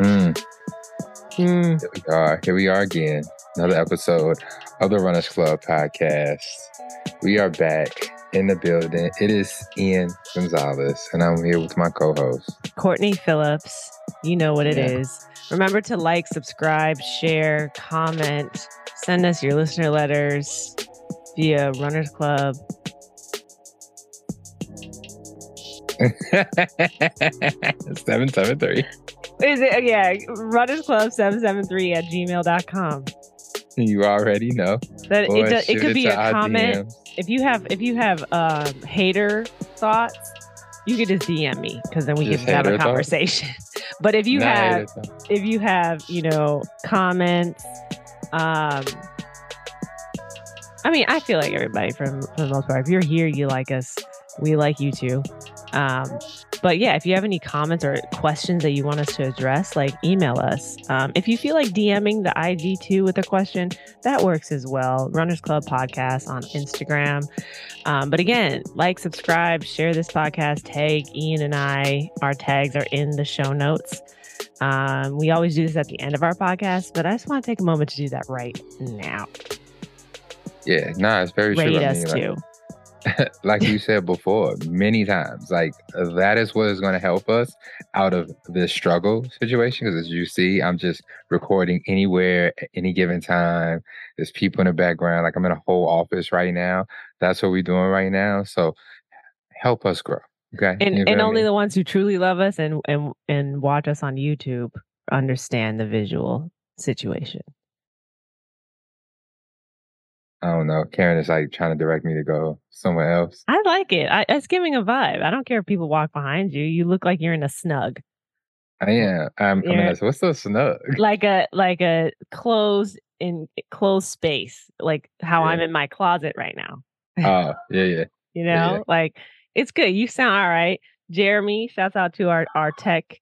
Mm, Mm. here we are. Here we are again. Another episode of the Runners Club podcast. We are back in the building. It is Ian Gonzalez, and I'm here with my co-host. Courtney Phillips, you know what it Yeah. is. Remember to like, subscribe, share, comment, send us your listener letters via Runners Club. Seven seven three. Is it? Yeah, Runners Club 773 at gmail.com. You already know. That Or it, do- it could be a comment. DMs. If you have if you have um, hater thoughts, you could just DM me because then we Just can have a conversation. but if you Nah, have if you have you know comments um i mean i feel like everybody from for the most part if you're here you like us we like you too um but yeah if you have any comments or questions that you want us to address like email us um if you feel like dming the ig too with a question that works as well runners club podcast on instagram um, but again like subscribe share this podcast tag ian and i our tags are in the show notes um, we always do this at the end of our podcast, but I just want to take a moment to do that right now. Yeah, nah, it's very Rate true. I us mean, too. like you said before many times like that is what is going to help us out of this struggle situation because as you see i'm just recording anywhere at any given time there's people in the background like i'm in a whole office right now that's what we're doing right now so help us grow okay You And and only me? the ones who truly love us and and and watch us on YouTube understand the visual situation. I don't know karen is like trying to direct me to go somewhere else I like it. I, it's giving a vibe. I don't care if people walk behind you. You look like you're in a snug, i am i'm, I'm Yeah. what's so snug like a like a closed in closed space, like how I'm in my closet right now. oh yeah yeah you know yeah. like it's good you sound all right jerami shouts out to our our tech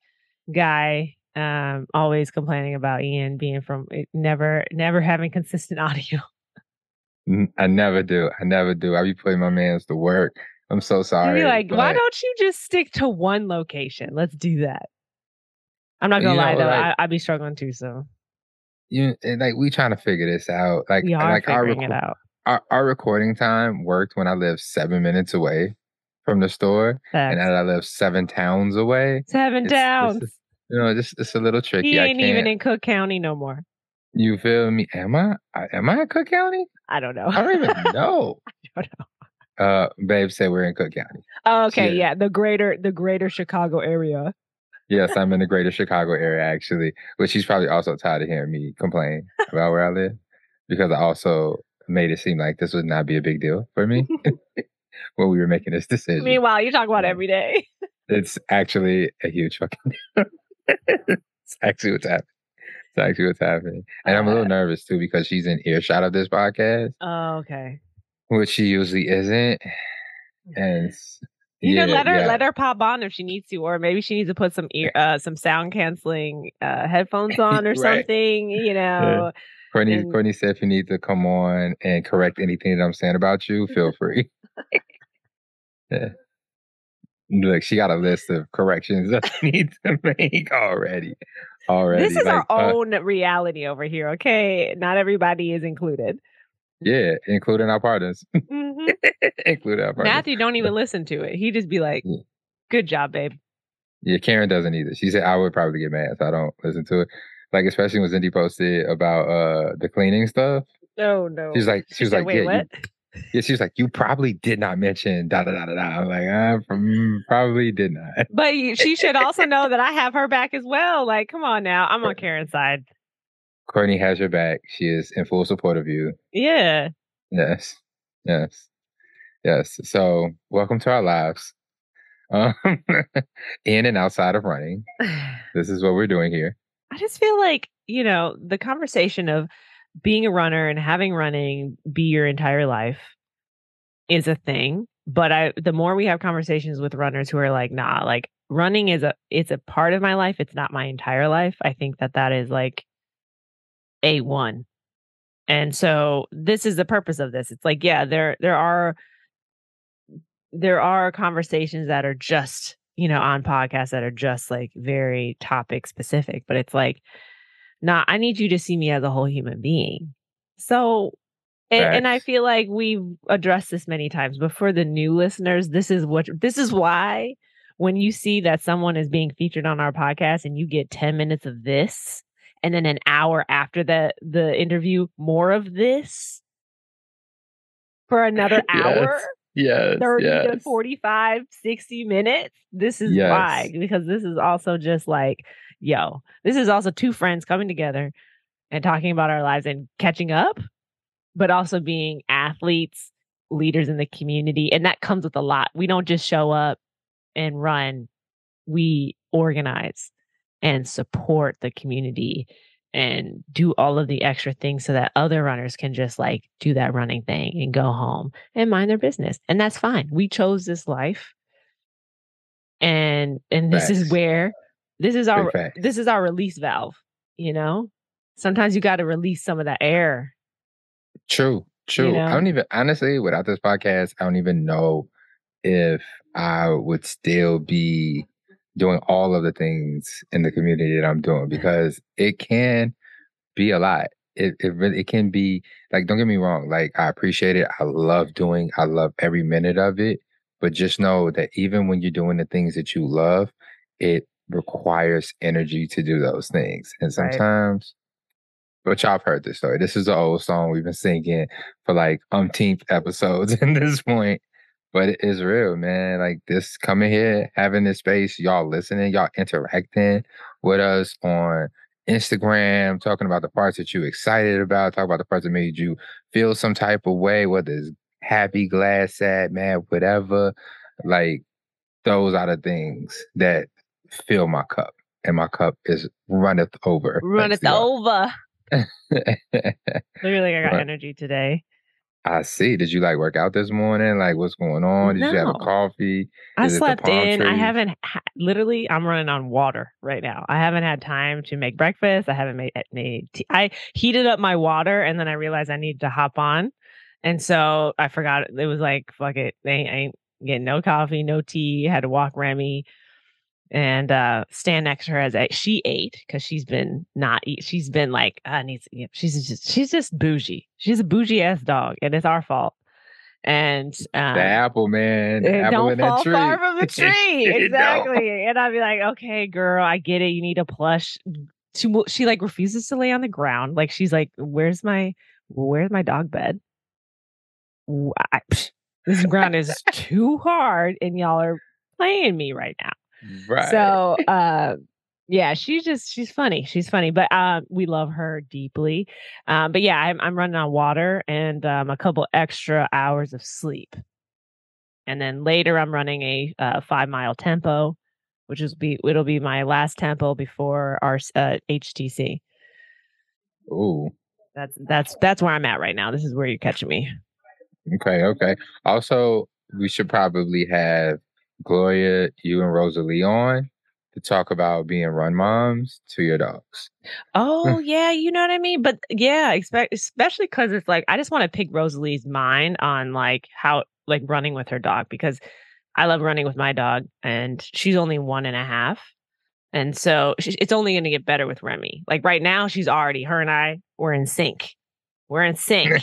guy um always complaining about ian being from eh, never never having consistent audio i never do i never do i be putting my man's to work i'm so sorry be like why don't you just stick to one location let's do that i'm not gonna You lie know, though like- I, i'd be struggling too so you and, like we trying to figure this out. Like we are like our, figuring it out our our recording time worked when I lived seven minutes away from the store, and Facts. now that I live seven towns away. seven it's- it's towns just- You know, just it's a little tricky. he I ain't even in cook county no more you feel me? Am I? Am I in Cook County? i don't know I don't even know. I don't know. Uh, babe said we're in Cook County. oh, okay Yeah. yeah the greater the greater chicago area Yes, I'm in the greater Chicago area actually, which she's probably also tired of hearing me complain about where I live because I also made it seem like this would not be a big deal for me when we were making this decision. meanwhile you talk about every day It's actually a huge fucking it's actually what's happening. It's actually what's happening. And I'm a little Uh, nervous too because she's in earshot of this podcast, Oh, okay. which she usually isn't. And You yeah, can let her yeah. let her pop on if she needs to, or maybe she needs to put some ear uh some sound canceling uh headphones on or Right. something, you know. Courtney, and- Courtney said if you need to come on and correct anything that I'm saying about you, feel free. yeah. Look, she got a list of corrections that I need to make already. Already. This is like, our uh, own reality over here, okay? Not everybody is included. yeah, including our partners. Mhm. including our partners. Matthew don't even listen to it. He just be like, Yeah. "Good job, babe." Yeah, Karen doesn't either. She said I would probably get mad, so I don't listen to it. Like especially when Cindy posted about uh the cleaning stuff. Oh no. She's like, she was said, like, "Wait, yeah, you- what?" Yeah, she was like, you probably did not mention da da da da da. I'm like, I mm, probably did not. But she should also know that I have her back as well. Like, come on now, I'm on Karen's side. Courtney has your back. She is in full support of you. Yeah. Yes, yes, yes. So welcome to our lives, um, in and outside of running. This is what we're doing here. I just feel like, you know, the conversation of being a runner and having running be your entire life is a thing. But I the more we have conversations with runners who are like, nah, like running is a it's a part of my life. It's not my entire life. I think that that is like a one. And so this is the purpose of this. It's like, yeah, there there are there are conversations that are just you know, on podcasts that are just like very topic specific, but it's like, nah, I need you to see me as a whole human being. So, and, and I feel like we've addressed this many times, but for the new listeners, this is what this is why when you see that someone is being featured on our podcast and you get 10 minutes of this and then an hour after the the interview more of this for another hour yes, 30 yes. to 45 60 minutes this is Yes. why because this is also just like yo this is also two friends coming together and talking about our lives and catching up but also being athletes leaders in the community and that comes with a lot. We don't just show up and run. We organize and support the community and do all of the extra things so that other runners can just like do that running thing and go home and mind their business and that's fine. We chose this life and and this is where this is our this is our release valve you know sometimes you got to release some of that air True, true. know? I don't even honestly, without this podcast, I don't even know if I would still be doing all of the things in the community that I'm doing mm. because it can be a lot. It it really it can be like don't get me wrong, like I appreciate it. I love doing I love every minute of it. But just know that even when you're doing the things that you love, it requires energy to do those things. And Right. sometimes but y'all have heard this story. This is an old song we've been singing for like umpteenth episodes at this point. But it is real, man. Like this coming here, having this space, y'all listening, y'all interacting with us on Instagram, talking about the parts that you're excited about, talk about the parts that made you feel some type of way, whether it's happy, glad, sad, mad, whatever. Like those are the things that fill my cup. And my cup is runneth over. Runneth Thanks it to y'all. over literally i got energy today I see. Did you like work out this morning? Like, what's going on? Did you have a coffee? I Is the slept in. I haven't ha- literally. I'm running on water right now. I haven't had time to make breakfast. I haven't made eh, any. Tea. I heated up my water and then I realized I needed to hop on, and so I forgot. It was like fuck it. They ain't getting no coffee, no tea. Had to walk Remy and uh stand next to her as she ate because she's been not eat. She's been like I need. To, you know, she's just she's just bougie. She's a bougie ass dog, and it's our fault. And um, The apple, man. The apple don't in that fall tree. far from the tree. exactly. And I'd be like, okay, girl, I get it. You need a plush. She she like refuses to lay on the ground. Like she's like, where's my where's my dog bed? I- psh, this ground is too hard, and y'all are playing me right now. Right. So uh yeah, she's just she's funny. She's funny, but um we love her deeply. Um but yeah, I'm I'm running on water and um a couple extra hours of sleep. And then later I'm running a uh, 5 mile tempo, which is be it'll be my last tempo before our uh, HTC. Ooh. That's that's that's where I'm at right now. This is where you're catching me. Okay. Okay. Also, we should probably have Gloria, you, and Rosalie on to talk about being run moms to your dogs. Oh yeah, you know what I mean. But yeah, expect especially because it's like I just want to pick Rosalie's mind on like how like running with her dog because I love running with my dog and she's only one and a half, and so sh- it's only going to get better with Remy. Like right now, she's already her and I we're in sync. We're in sync,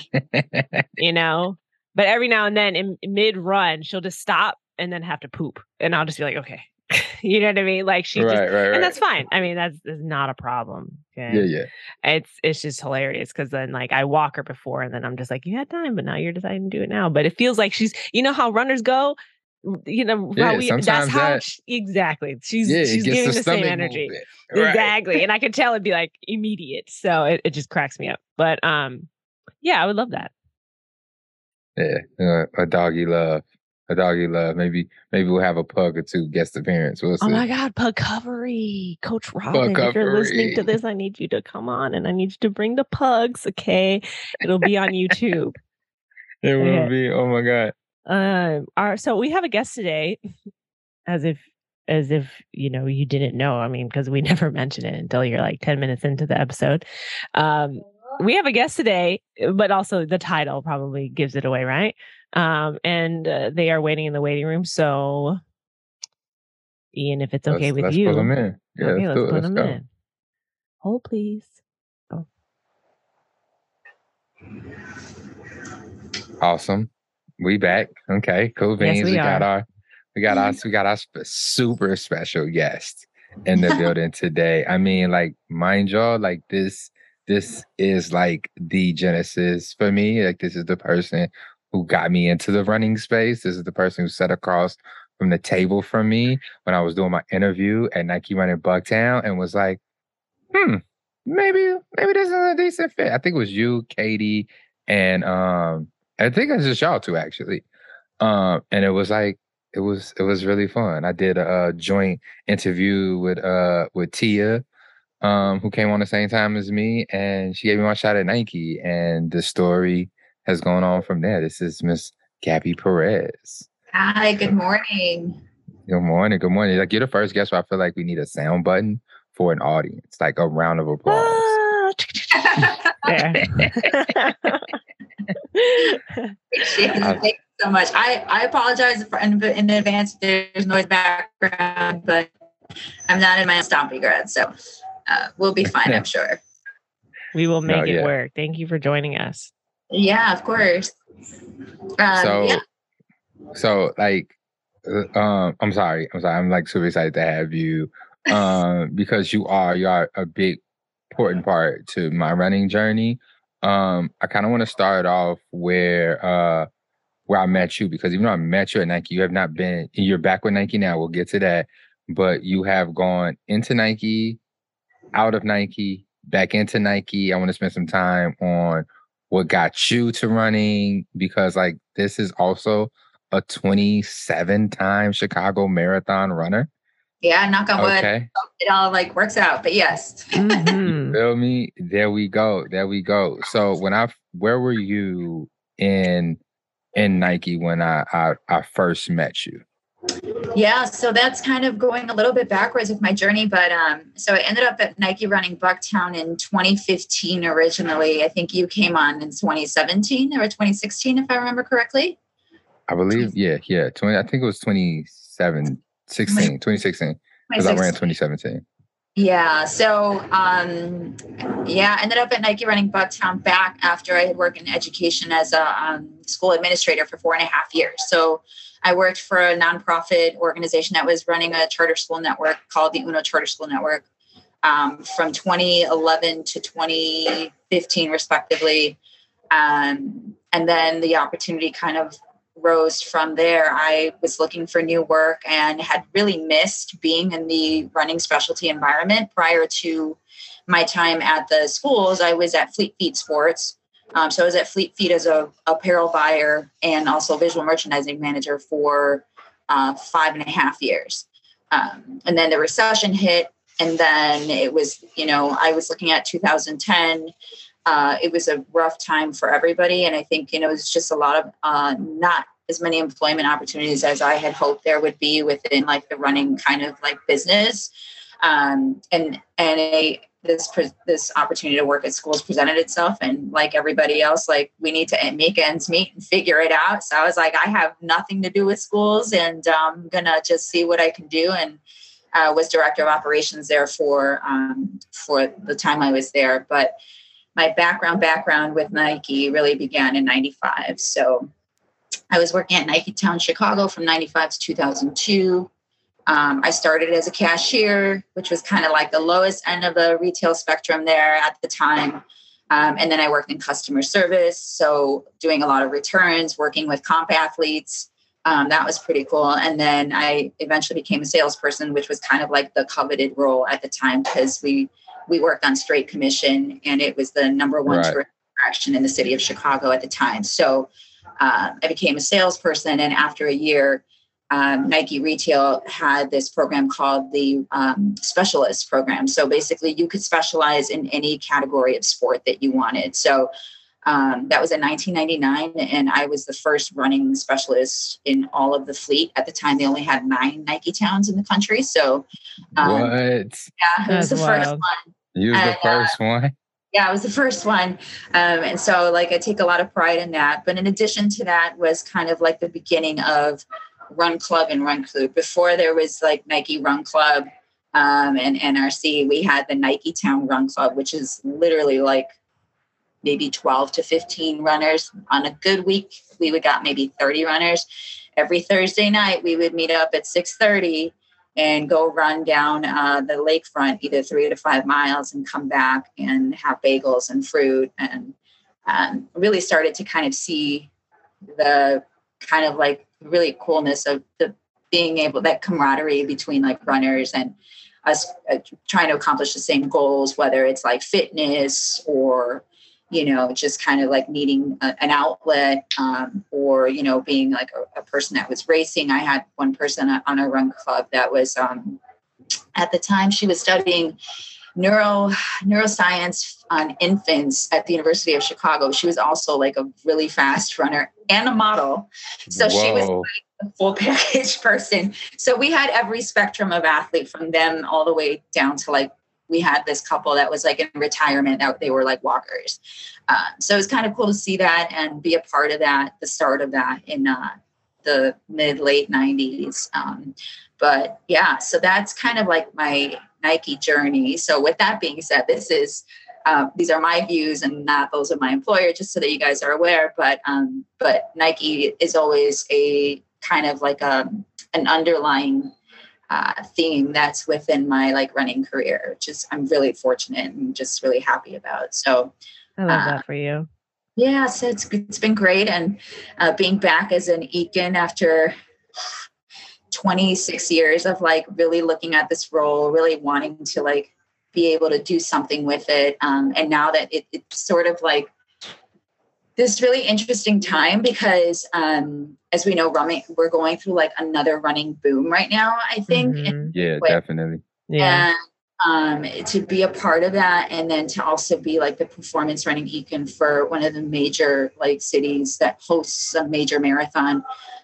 you know. But every now and then, in mid run, she'll just stop and then have to poop, and I'll just be like, okay, you know what I mean? Like she just right. Right. Right. and that's fine. I mean, that's, that's not a problem. Okay. Yeah. Yeah. It's it's just hilarious because then like I walk her before and then I'm just like, you had time, but now you're deciding to do it now. But it feels like she's you know how runners go, you know, Yeah, we, that's how that- she, exactly. She's Yeah. she's giving the same energy. Right. Exactly. and I could tell it'd be like immediate. So it, it just cracks me up. But um yeah, I would love that. Yeah. Uh, a doggy love. A doggy love. Maybe. Maybe we'll have a pug or two guest appearance. We'll see. Oh my God, Pugovery. Coach Robin, if you're listening to this, I need you to come on and I need you to bring the pugs, okay? It'll be on YouTube. It will Yeah. be. Oh my god. Um, our so we have a guest today, as if as if you know you didn't know. I mean, because we never mention it until you're like ten minutes into the episode. Um, we have a guest today, but also the title probably gives it away, right? Um, and uh, they are waiting in the waiting room. So Ian, if it's okay let's, with let's you. Put them in. Yeah, okay, let's, let's do put them go. in. Hold, please. Awesome. We back. Okay, cool Yes, we we got our we got our we got our sp- super special guest in the building today. I mean, like, mind y'all, like this this is like the genesis for me. Like, this is the person who got me into the running space. This is the person who sat across from the table from me when I was doing my interview at Nike Running Bucktown and was like, hmm, maybe maybe this is a decent fit. I think it was you, Katie, and um, I think it's just y'all two actually. Um, and it was like it was it was really fun. I did a, uh joint interview with uh with Tia, um, who came on the same time as me, and she gave me my shot at Nike, and the story has gone on from there. This is Miss Gabi Perez. Hi, good morning. Good morning. Good morning. Like you're the first guest, so I feel like we need a sound button for an audience, like a round of applause. There. Thank you so much. I, I apologize for in, in advance there's noise background, but I'm not in my stompy grad, so uh, we'll be fine, I'm sure. we will make No, it yeah. work. Thank you for joining us. Yeah, of course. Um, so yeah. so like uh, um i'm sorry i'm sorry i'm like super excited to have you um because you are you are a big important part to my running journey um i kind of want to start off where uh where i met you because even though i met you at nike you have not been you're back with nike now we'll get to that but you have gone into nike out of nike back into nike i want to spend some time on what got you to running because like this is also a 27 time Chicago marathon runner. Yeah, knock on wood. Okay. It all like works out, but yes. Mhm. Feel me? There we go. There we go. So when I where were you in in Nike when I I, I first met you? Yeah, so that's kind of going a little bit backwards with my journey, but um, so I ended up at Nike running Bucktown in 2015 originally. I think you came on in 2017 or 2016, if I remember correctly. I believe, yeah, yeah. 20, I think it was 27, 16, 2016. Because I ran 2017. Yeah. So, um, yeah, I ended up at Nike running Bucktown back after I had worked in education as a um, school administrator for four and a half years. So, I worked for a nonprofit organization that was running a charter school network called the UNO Charter School Network um, from 2011 to 2015, respectively. Um, and then the opportunity kind of rose from there. I was looking for new work and had really missed being in the running specialty environment prior to my time at the schools. I was at Fleet Feet Sports. Um, so I was at Fleet Feet as a apparel buyer and also visual merchandising manager for uh, five and a half years. Um, and then the recession hit, and then it was, you know, I was looking at 2010 uh, it was a rough time for everybody. And I think, you know, it was just a lot of uh, not as many employment opportunities as I had hoped there would be within like the running kind of like business. Um, and, and a, this, this opportunity to work at schools presented itself. And like everybody else, like we need to make ends meet and figure it out. So I was like, I have nothing to do with schools and I'm going to just see what I can do. And, uh, was director of operations there for um, for the time I was there. But my background background with Nike really began in 95. So I was working at Niketown Chicago from 95 to 2002. Um, I started as a cashier, which was kind of like the lowest end of the retail spectrum there at the time. Um, and then I worked in customer service. So doing a lot of returns, working with comp athletes. Um, that was pretty cool. And then I eventually became a salesperson, which was kind of like the coveted role at the time because we we worked on straight commission and it was the number one Right. tourist attraction in the city of Chicago at the time. So uh, I became a salesperson. And after a year, um, Nike Retail had this program called the um, Specialist Program. So basically, you could specialize in any category of sport that you wanted. So um, that was in 1999, and I was the first running specialist in all of the fleet. At the time, they only had nine Niketowns in the country. So, um, what? yeah, it was That's the first one You was the and, uh, first one? yeah it was the first one um, and so like i take a lot of pride in that but in addition to that was kind of like the beginning of run club and run club before there was like nike run club um, and nrc we had the niketown run club which is literally like maybe 12 to 15 runners. On a good week we would got maybe 30 runners. Every thursday night we would meet up at 6.30 and go run down uh, the lakefront either three to five miles and come back and have bagels and fruit and um, really started to kind of see the kind of like really coolness of the being able that camaraderie between like runners and us uh, trying to accomplish the same goals whether it's like fitness or you know just kind of like needing a, an outlet um, or you know being like a, a, person that was racing i had one person on a run club that was um, at the time she was studying neuro neuroscience on infants at the University of Chicago. She was also like a really fast runner and a model. So Whoa. she was like a full package person. So we had every spectrum of athlete from them all the way down to like we had this couple that was like in retirement that they were like walkers. Uh, so it was kind of cool to see that and be a part of that, the start of that in uh, the mid late 90s. Um, but yeah, so that's kind of like my Nike journey. So with that being said, this is uh, these are my views and not those of my employer, just so that you guys are aware. But um, but Nike is always a kind of like a um, an underlying uh, theme that's within my like running career, which is I'm really fortunate and just really happy about. So I love uh, that for you. Yeah, so it's it's been great, and uh, being back as an Ekin after 26 years of like really looking at this role, really wanting to like be able to do something with it. Um, and now that it, it's sort of like this really interesting time because um, as we know, running we're going through like another running boom right now, I think. Mm-hmm. Yeah, definitely. Yeah. And um, to be a part of that and then to also be like the performance running Ekin for one of the major like cities that hosts a major marathon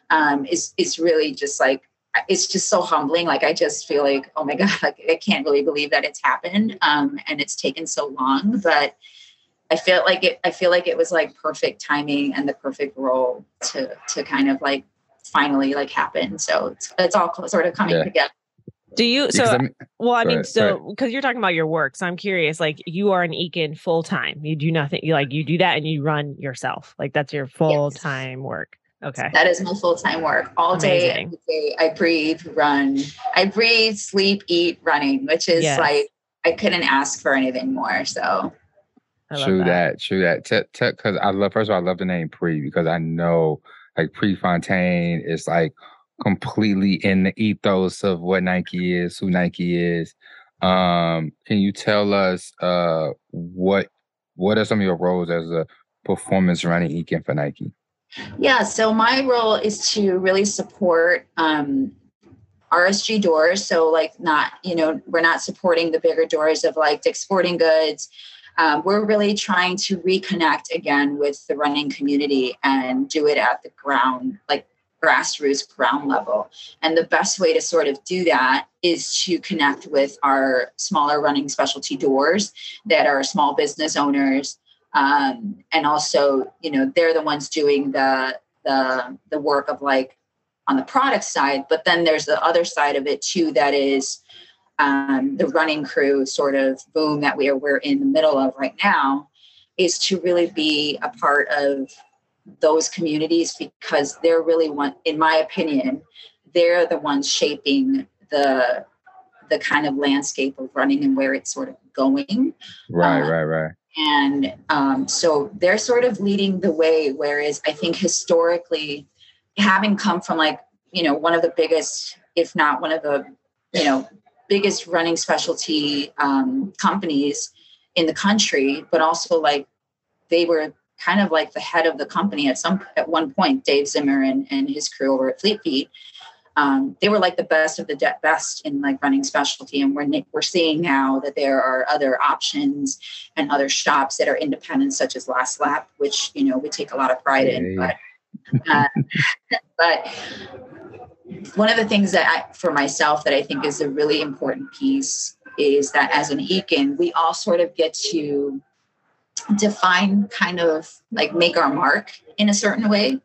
um, is is really just like it's just so humbling. Like I just feel like, oh my God, like I can't really believe that it's happened. Um, and it's taken so long, but I feel like it, I feel like it was like perfect timing and the perfect role to, to kind of like finally like happen. So it's, it's all sort of coming yeah. together. Do you so well I mean ahead, so because you're talking about your work so I'm curious like you are an Ekin full time you do nothing you like you do that and you run yourself like that's your full time yes. work Okay. That is my full time work. All day, every day, I breathe, run. I breathe, sleep, eat, running, which is yes. like I couldn't ask for anything more. So true that. that. true that. Because I love first of all, I love the name Pre because I know like Prefontaine is like completely in the ethos of what Nike is, who Nike is. Um, can you tell us uh what what are some of your roles as a performance running Ekin for Nike? Yeah, so my role is to really support um, RSG doors. So, like, not, you know, we're not supporting the bigger doors of like Dick's Sporting Goods. Um, we're really trying to reconnect again with the running community and do it at the ground, like grassroots ground level. And the best way to sort of do that is to connect with our smaller running specialty doors that are small business owners um, and also you know they're the ones doing the the the work of like on the product side but then there's the other side of it too that is um, the running crew sort of boom that we are we're in the middle of right now is to really be a part of those communities because they're really one in my opinion they're the ones shaping the the kind of landscape of running and where it's sort of going. Right uh, right right and um, so they're sort of leading the way whereas i think historically having come from like you know one of the biggest if not one of the you know biggest running specialty um, companies in the country but also like they were kind of like the head of the company at some at one point dave zimmer and, and his crew over at fleet feet um, they were like the best of the best in like running specialty and we're, we're seeing now that there are other options and other shops that are independent such as last lap which you know we take a lot of pride in but uh, but one of the things that I, for myself that i think is a really important piece is that as an Ekin we all sort of get to define kind of like make our mark in a certain way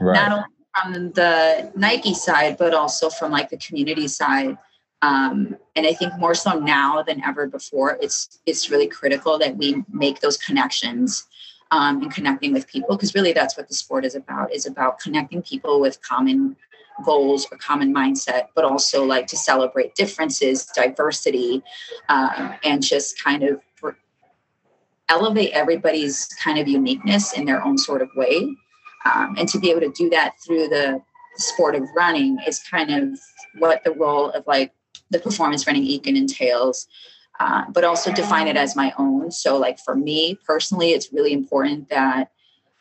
right. not only from the Nike side, but also from like the community side. Um, and I think more so now than ever before, it's it's really critical that we make those connections um, and connecting with people because really that's what the sport is about is about connecting people with common goals or common mindset but also like to celebrate differences diversity um, and just kind of elevate everybody's kind of uniqueness in their own sort of way um, and to be able to do that through the sport of running is kind of what the role of like the performance running Ekin entails uh, but also define it as my own. So, like for me personally, it's really important that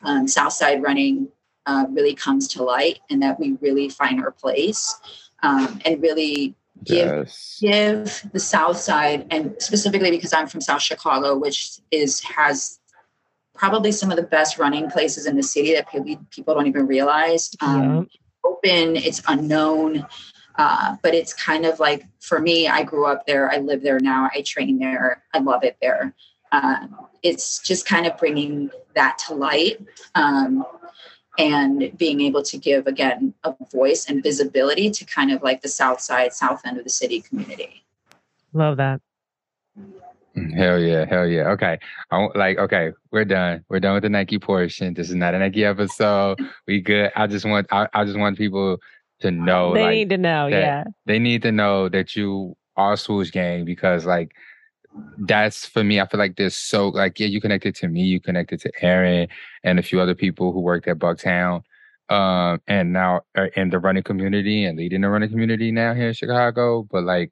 um, Southside running uh, really comes to light and that we really find our place um, and really give yes. give the South Side and specifically because I'm from South Chicago, which is has probably some of the best running places in the city that people don't even realize. Um, yeah. Open, it's unknown. Uh, but it's kind of like for me, I grew up there, I live there now, I train there, I love it there. Uh, it's just kind of bringing that to light um, and being able to give again a voice and visibility to kind of like the south side, south end of the city community. Love that. Mm, hell yeah, hell yeah. Okay. I like okay, we're done. We're done with the Nike portion. This is not a Nike episode. We good. I just want I, I just want people to know. They like, need to know, yeah. They need to know that you are Swoosh Gang because like that's for me. I feel like there's so like yeah, you connected to me, you connected to Aaron and a few other people who worked at Bucktown, um, and now are in the running community and leading the running community now here in Chicago. But like,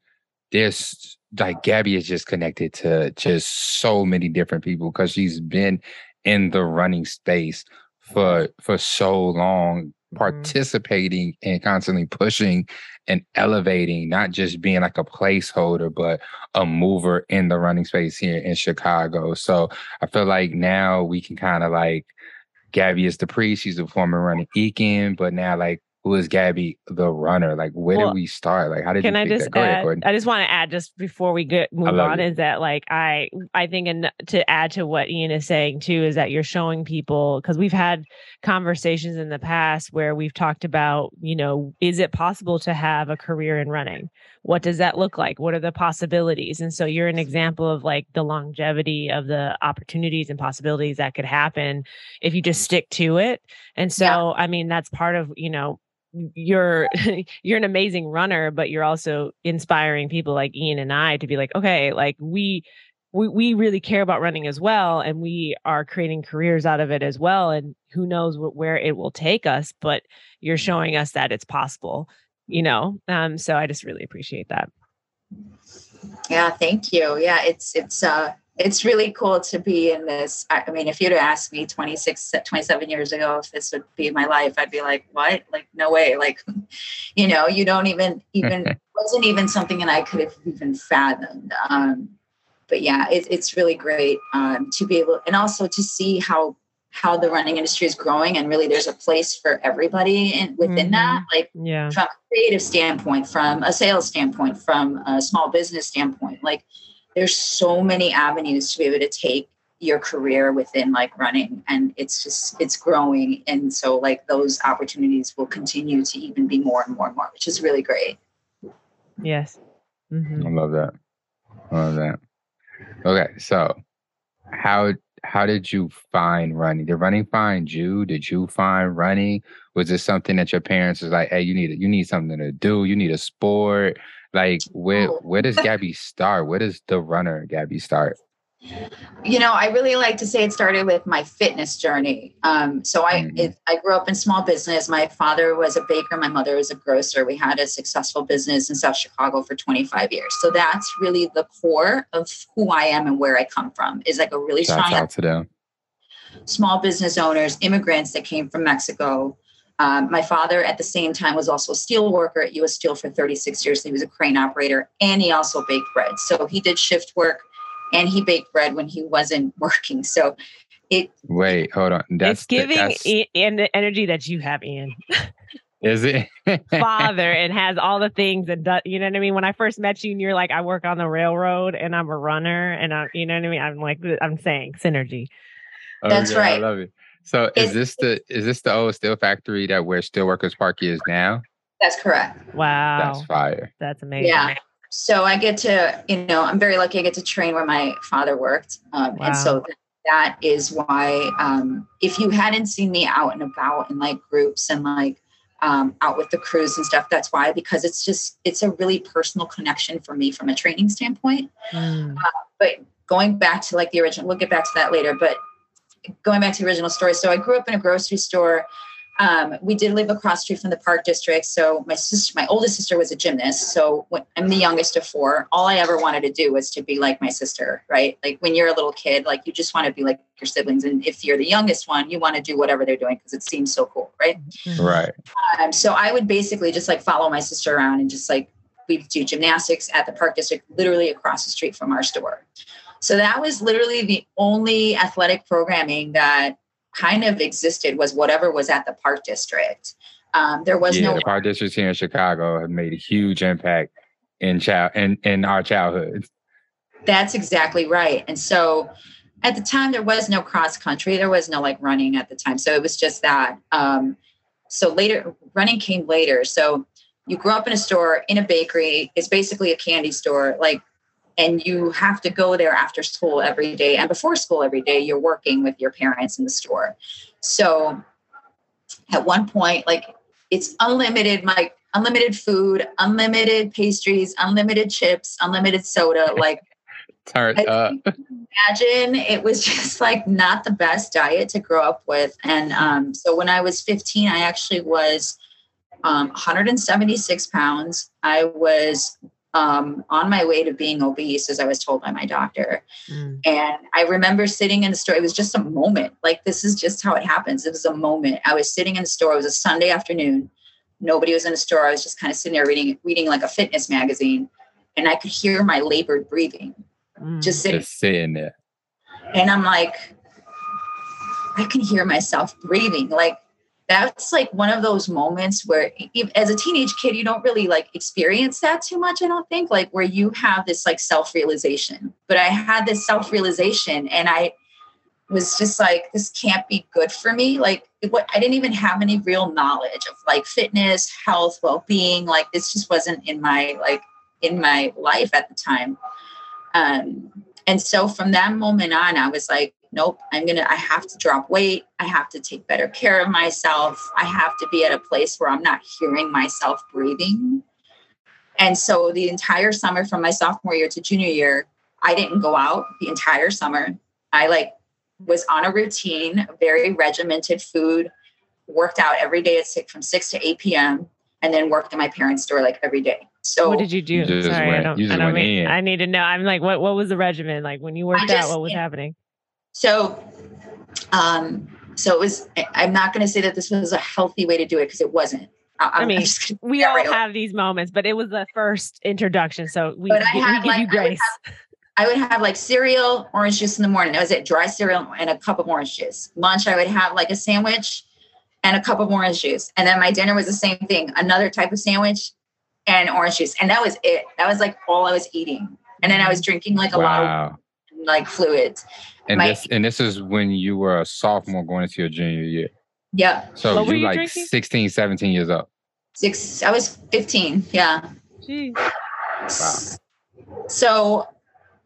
there's like Gabi is just connected to just so many different people because she's been in the running space for for so long Mm-hmm. participating and constantly pushing and elevating, not just being like a placeholder, but a mover in the running space here in Chicago. So I feel like now we can kind of like Gabi is the priest, she's a former running Ekin, but now like who is Gabi the runner? Like, where well, did we start? Like, how did you? can I just add, ahead, I just want to add just before we get move on you. is that like I I think and to add to what Ian is saying too is that you're showing people because we've had conversations in the past where we've talked about you know is it possible to have a career in running? What does that look like? What are the possibilities? And so you're an example of like the longevity of the opportunities and possibilities that could happen if you just stick to it. And so yeah. I mean that's part of you know you're you're an amazing runner but you're also inspiring people like Ian and I to be like okay like we we we really care about running as well and we are creating careers out of it as well and who knows where it will take us but you're showing us that it's possible you know? Um so I just really appreciate that. Yeah thank you. Yeah it's it's uh it's really cool to be in this. I mean, if you'd asked me 26, 27 years ago if this would be my life, I'd be like, what? Like, no way. Like, you know, you don't even, even, wasn't even something that I could have even fathomed. Um, but yeah, it, it's really great um, to be able, and also to see how, how the running industry is growing and really there's a place for everybody in, within mm-hmm. that like yeah. from a creative standpoint from a sales standpoint from a small business standpoint like there's so many avenues to be able to take your career within like running and it's just it's growing and so like those opportunities will continue to even be more and more and more which is really great. Yes. Mm-hmm. i love that. I love that. Okay so how how did you find running? Did running find you? Did you find running? Was this something that your parents was like hey you need you need something to do you need a sport like where oh. where does Gabi start? Where does the runner Gabi start? You know, I really like to say it started with my fitness journey. Um, so I mm-hmm. it, I grew up in small business. My father was a baker. My mother was a grocer. We had a successful business in South Chicago for 25 years. So that's really the core of who I am and where I come from. Is like a really Shout strong. Out to them. Small business owners, immigrants that came from Mexico, um, my father, at the same time, was also a steel worker at U.S. Steel for 36 years. He was a crane operator, and he also baked bread. So he did shift work, and he baked bread when he wasn't working. So it. Wait, hold on. That's it's giving that's... and the energy that you have, Ian. Is it father and has all the things and does, you know what I mean? When I first met you and you're like, I work on the railroad and I'm a runner and I, you know what I mean? I'm like, I'm saying synergy. That's right. I love it. So is It's- this the is this the old steel factory that where Steelworkers Park is now? That's correct. Wow. That's fire. That's amazing. Yeah. So I get to, you know, I'm very lucky I get to train where my father worked. Um, And so that is why, um, if you hadn't seen me out and about in like groups and like um, out with the crews and stuff, that's why, because it's just, it's a really personal connection for me from a training standpoint. Mm. But going back to like the original, we'll get back to that later. But going back to the original story, so I grew up in a grocery store. Um, we did live across the street from the park district. So my sister, my oldest sister was a gymnast. So when, I'm the youngest of four. All I ever wanted to do was to be like my sister, right? Like when you're a little kid, like you just want to be like your siblings. And if you're the youngest one, you want to do whatever they're doing because it seems so cool, right? Mhm. Right. Um, so I would basically just like follow my sister around and just like we do gymnastics at the park district, literally across the street from our store. So that was literally the only athletic programming that kind of existed was whatever was at the park district. Um, there was yeah, no the park districts here in Chicago have made a huge impact in child in, in our childhood. That's exactly right. And so at the time, there was no cross country. There was no like running at the time. So it was just that. Um, so later, running came later. So you grew up in a store, in a bakery. It's basically a candy store. Like, and you have to go there after school every day. And before school every day, you're working with your parents in the store. So at one point, like, it's unlimited, like, unlimited food, unlimited pastries, unlimited chips, unlimited soda. Like, up. think- imagine it was just like not the best diet to grow up with. And um, so when I was 15, I actually was um, 176 pounds. I was um, on my way to being obese, as I was told by my doctor. Mm. And I remember sitting in the store. It was just a moment. Like this is just how it happens. It was a moment. I was sitting in the store. It was a Sunday afternoon. Nobody was in the store. I was just kind of sitting there reading, reading like a fitness magazine, and I could hear my labored breathing Mm. just sitting Just sitting there. and I'm like, I can hear myself breathing. Like that's like one of those moments where as a teenage kid, you don't really like experience that too much. I don't think like where you have this like self-realization, but I had this self-realization and I was just like, this can't be good for me. Like what, I didn't even have any real knowledge of like fitness, health, well-being. Like this just wasn't in my, like in my life at the time. Um, and so from that moment on, I was like, nope, I'm going to, I have to drop weight. I have to take better care of myself. I have to be at a place where I'm not hearing myself breathing. And so the entire summer from my sophomore year to junior year, I didn't go out the entire summer. I like was on a routine, very regimented food, worked out every day at six from six to 8 p.m. and then worked at my parents' store like every day. So what did you do? You just Sorry, I don't. I don't mean. in. I need to know. I'm like, what? What was the regimen like when you worked out? What was yeah. happening? So, um, so it was. I- I'm not going to say that this was a healthy way to do it because it wasn't. I, I'm- I'm mean, just gonna We all real. have these moments, but it was the first introduction, so we, But I gi- we had, give like, you I would grace. I would have like cereal, orange juice in the morning. That was it. Dry cereal and a cup of orange juice. Lunch, I would have like a sandwich and a cup of orange juice. And then my dinner was the same thing, another type of sandwich and orange juice. And that was it. That was like all I was eating. And then I was drinking like a lot of like fluids. And my- this and this is when you were a sophomore going into your junior year. Yeah. So What were you you like drinking? 16, 17 years old. Six, I was 15. Yeah. Jeez. So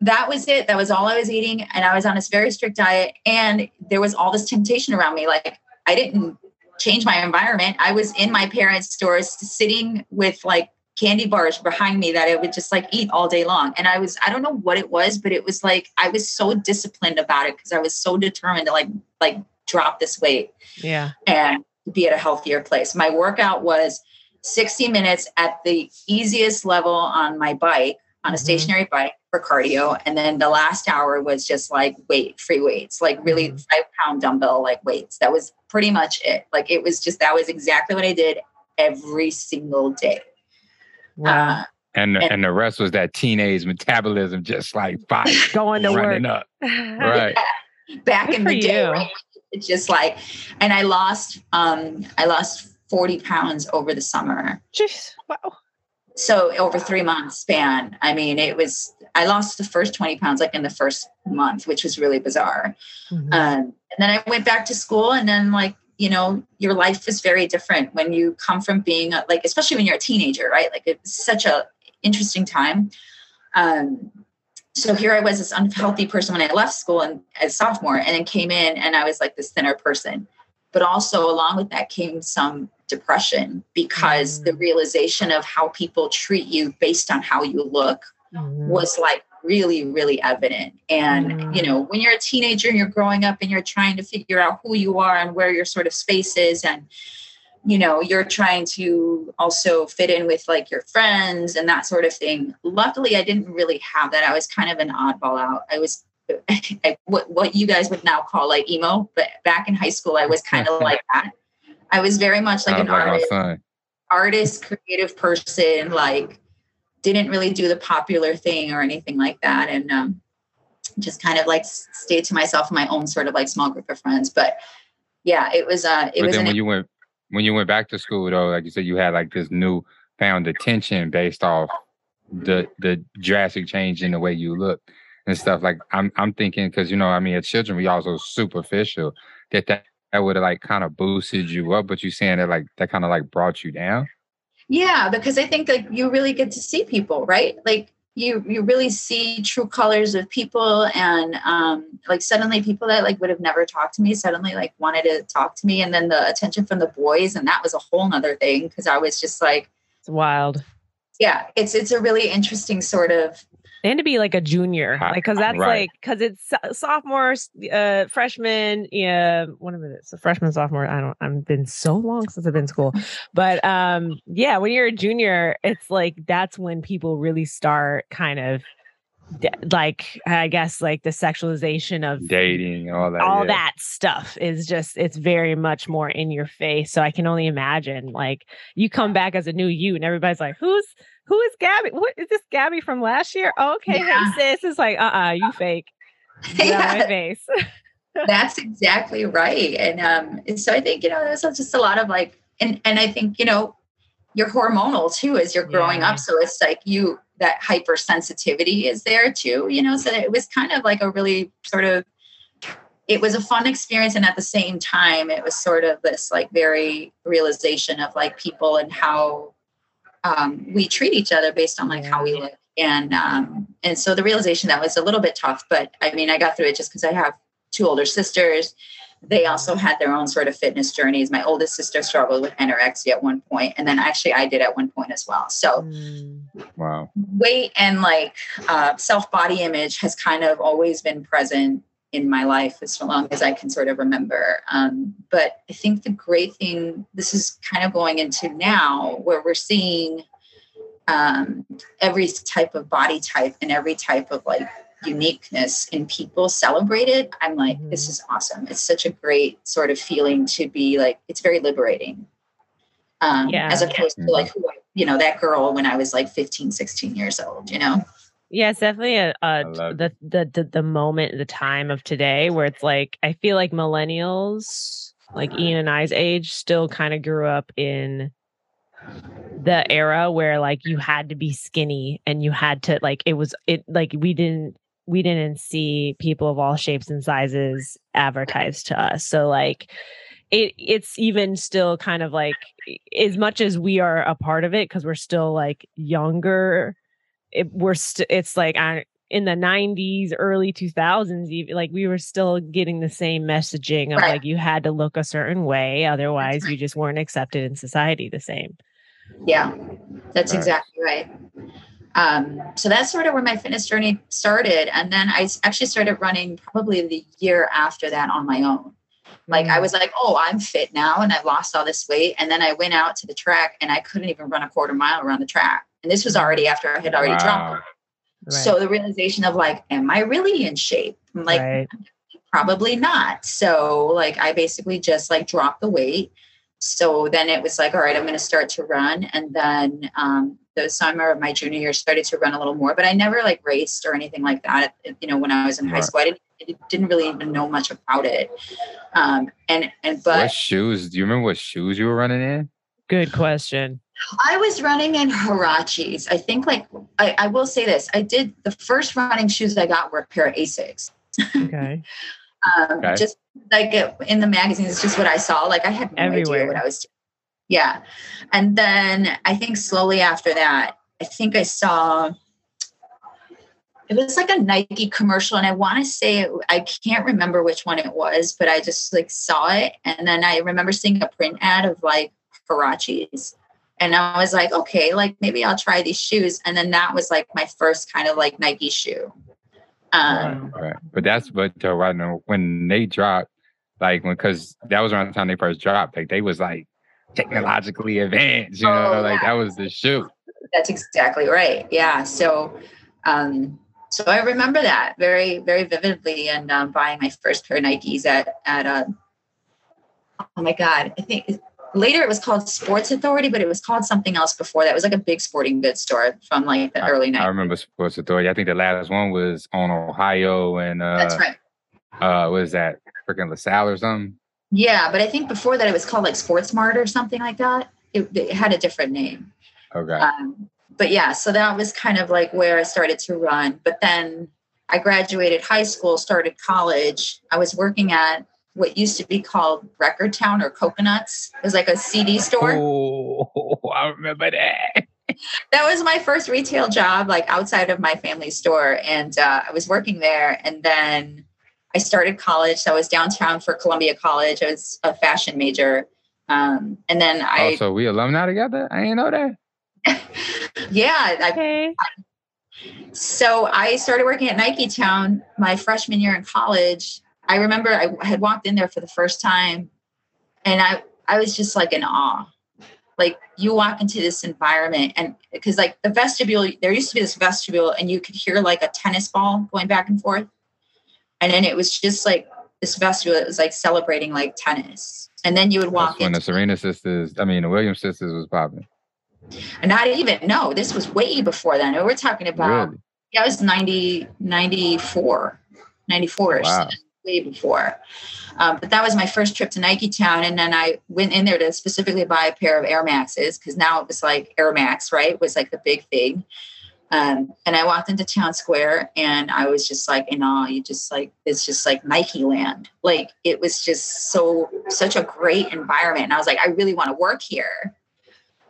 that was it. That was all I was eating. And I was on this very strict diet. And there was all this temptation around me. Like I didn't change my environment. I was in my parents' stores sitting with like candy bars behind me that I would just like eat all day long. And I was, I don't know what it was, but it was like I was so disciplined about it because I was so determined to like like drop this weight Yeah. and be at a healthier place. My workout was 60 minutes at the easiest level on my bike, on a Mhm. stationary bike for cardio. And then the last hour was just like weight, free weights, like really Mhm. five pound dumbbell like weights. That was pretty much it. Like it was just, that was exactly what I did every single day. Wow. Uh, And the, And- and the rest was that teenage metabolism, just like fire Going to work. running up. Right. back Good in the day, right? It's just like, and I lost, um, I lost 40 pounds over the summer. Jeez. Wow. so over three months span i mean it was i lost the first 20 pounds like in the first month which was really bizarre mm-hmm. um, and then i went back to school and then like you know your life is very different when you come from being a, like especially when you're a teenager right like it's such a interesting time um, so here i was this unhealthy person when i left school and as sophomore and then came in and i was like this thinner person but also along with that came some depression because mm. the realization of how people treat you based on how you look mm. was like really really evident. And mm. you know when you're a teenager and you're growing up and you're trying to figure out who you are and where your sort of space is and you know you're trying to also fit in with like your friends and that sort of thing luckily i didn't really have that. I was kind of an oddball out. I was what, what you guys would now call like emo but back in high school i was kind of like that. I was very much like an artist, artist, creative person, like didn't really do the popular thing or anything like that. And um, just kind of like stayed to myself and my own sort of like small group of friends. But yeah, it was uh it but was then when you went when you went back to school though, like you said, you had like this new found attention based off the the drastic change in the way you look and stuff. Like I'm I'm thinking because you know, I mean as children we also superficial that that that would have like kind of boosted you up, but you saying that like that kind of like brought you down? Yeah, because I think like you really get to see people, right? Like you you really see true colors of people and um like suddenly people that like would have never talked to me suddenly like wanted to talk to me and then the attention from the boys and that was a whole nother thing because I was just like it's wild. Yeah, it's it's a really interesting sort of and to be like a junior, like because that's right. like because it's sophomore, uh, freshman, yeah, one of it. So freshman, sophomore. I don't. I've been so long since I've been in school, but um, yeah, when you're a junior, it's like that's when people really start kind of like I guess like the sexualization of dating, all that, all yeah. that stuff is just it's very much more in your face. So I can only imagine like you come back as a new you, and everybody's like, "Who's who is Gabi? What is this Gabi from last year? Oh, okay, yeah. hey sis. It's like, uh uh-uh, uh you fake. yeah. face. That's exactly right. And um, so I think, you know, there's just a lot of like, and and I think, you know, you're hormonal too as you're growing yeah. up. So it's like you that hypersensitivity is there too, you know. So it was kind of like a really sort of it was a fun experience and at the same time it was sort of this like very realization of like people and how um, we treat each other based on like yeah. how we look. And um, and so the realization that was a little bit tough but i mean i got through it just because i have two older sisters. They also had their own sort of fitness journeys. My oldest sister struggled with anorexia at one point and then actually i did at one point as well. So mm. wow. weight and like uh, self body image has kind of always been present in my life as long as I can sort of remember. Um, but I think the great thing, this is kind of going into now where we're seeing um, every type of body type and every type of like uniqueness in people celebrated. I'm like, mm-hmm. this is awesome. It's such a great sort of feeling to be like, it's very liberating. Um, yeah. As opposed to like, who, you know, that girl when I was like 15, 16 years old, you know? Yeah, it's definitely a, a the, the the the moment, the time of today where it's like I feel like millennials, like Ian and I's age, still kind of grew up in the era where like you had to be skinny and you had to like it was it like we didn't we didn't see people of all shapes and sizes advertised to us. So like it it's even still kind of like as much as we are a part of it because we're still like younger it, we're st- it's like I, in the 90s early 2000s even, like we were still getting the same messaging of right. like you had to look a certain way otherwise right. you just weren't accepted in society the same yeah that's right. exactly right um, so that's sort of where my fitness journey started and then i actually started running probably the year after that on my own like mm. i was like oh i'm fit now and i've lost all this weight and then i went out to the track and i couldn't even run a quarter mile around the track and this was already after I had already wow. dropped. Right. So the realization of like, am I really in shape? I'm like, right. probably not. So like I basically just like dropped the weight. So then it was like, all right, I'm going to start to run. And then um, the summer of my junior year started to run a little more, but I never like raced or anything like that. You know, when I was in high school, I didn't, I didn't really even know much about it. Um, and, and, but what shoes, do you remember what shoes you were running in? Good question. I was running in Huaraches. I think, like, I, I, will say this: I did the first running shoes I got were a pair of Asics. Okay. um, okay. Just like in the magazines, it's just what I saw. Like, I had no Everywhere. idea what I was doing. Yeah, and then I think slowly after that, I think I saw it was like a Nike commercial, and I want to say it, I can't remember which one it was, but I just like saw it, and then I remember seeing a print ad of like Huaraches, and I was like, okay, like maybe I'll try these shoes, and then that was like my first kind of like Nike shoe. Um, right, right. but that's but uh, right now when they dropped, like because that was around the time they first dropped, like they was like technologically advanced, you know, oh, like that was the shoe. That's exactly right. Yeah. So, um, so I remember that very, very vividly, and um, buying my first pair of Nikes at at uh, oh my god, I think later it was called Sports Authority, but it was called something else before that. It was like a big sporting goods store from like the I, early 90s. I remember Sports Authority. I think the last one was on Ohio and uh, that's right. Uh, was that freaking LaSalle or something? Yeah, but I think before that it was called like Sports Mart or something like that. It, it had a different name. Okay. Um, but yeah, so that was kind of like where I started to run. But then I graduated high school, started college. I was working at what used to be called Record Town or Coconuts. It was like a CD store. Oh, I remember that. that was my first retail job, like outside of my family store. And uh, I was working there. And then I started college. So I was downtown for Columbia College. I was a fashion major. Um, and then I. Oh, so we alumni together? I didn't know that. yeah. Okay. I, so I started working at Niketown my freshman year in college. I remember I had walked in there for the first time and I, I was just like in awe. Like you walk into this environment and because like the vestibule, there used to be this vestibule and you could hear like a tennis ball going back and forth. And then it was just like this vestibule that was like celebrating like tennis. And then you would walk That's when the Serena sisters, I mean the Williams sisters was popping. Not even, no, this was way before then. We're talking about, really? yeah, it was 90, 94, 94 wow. Way before. Um, but that was my first trip to Niketown. And then I went in there to specifically buy a pair of Air Maxes because now it was like Air Max, right? Was like the big thing. Um, and I walked into town square and I was just like in awe. You just like, it's just like Nike land. Like it was just so, such a great environment. And I was like, I really want to work here.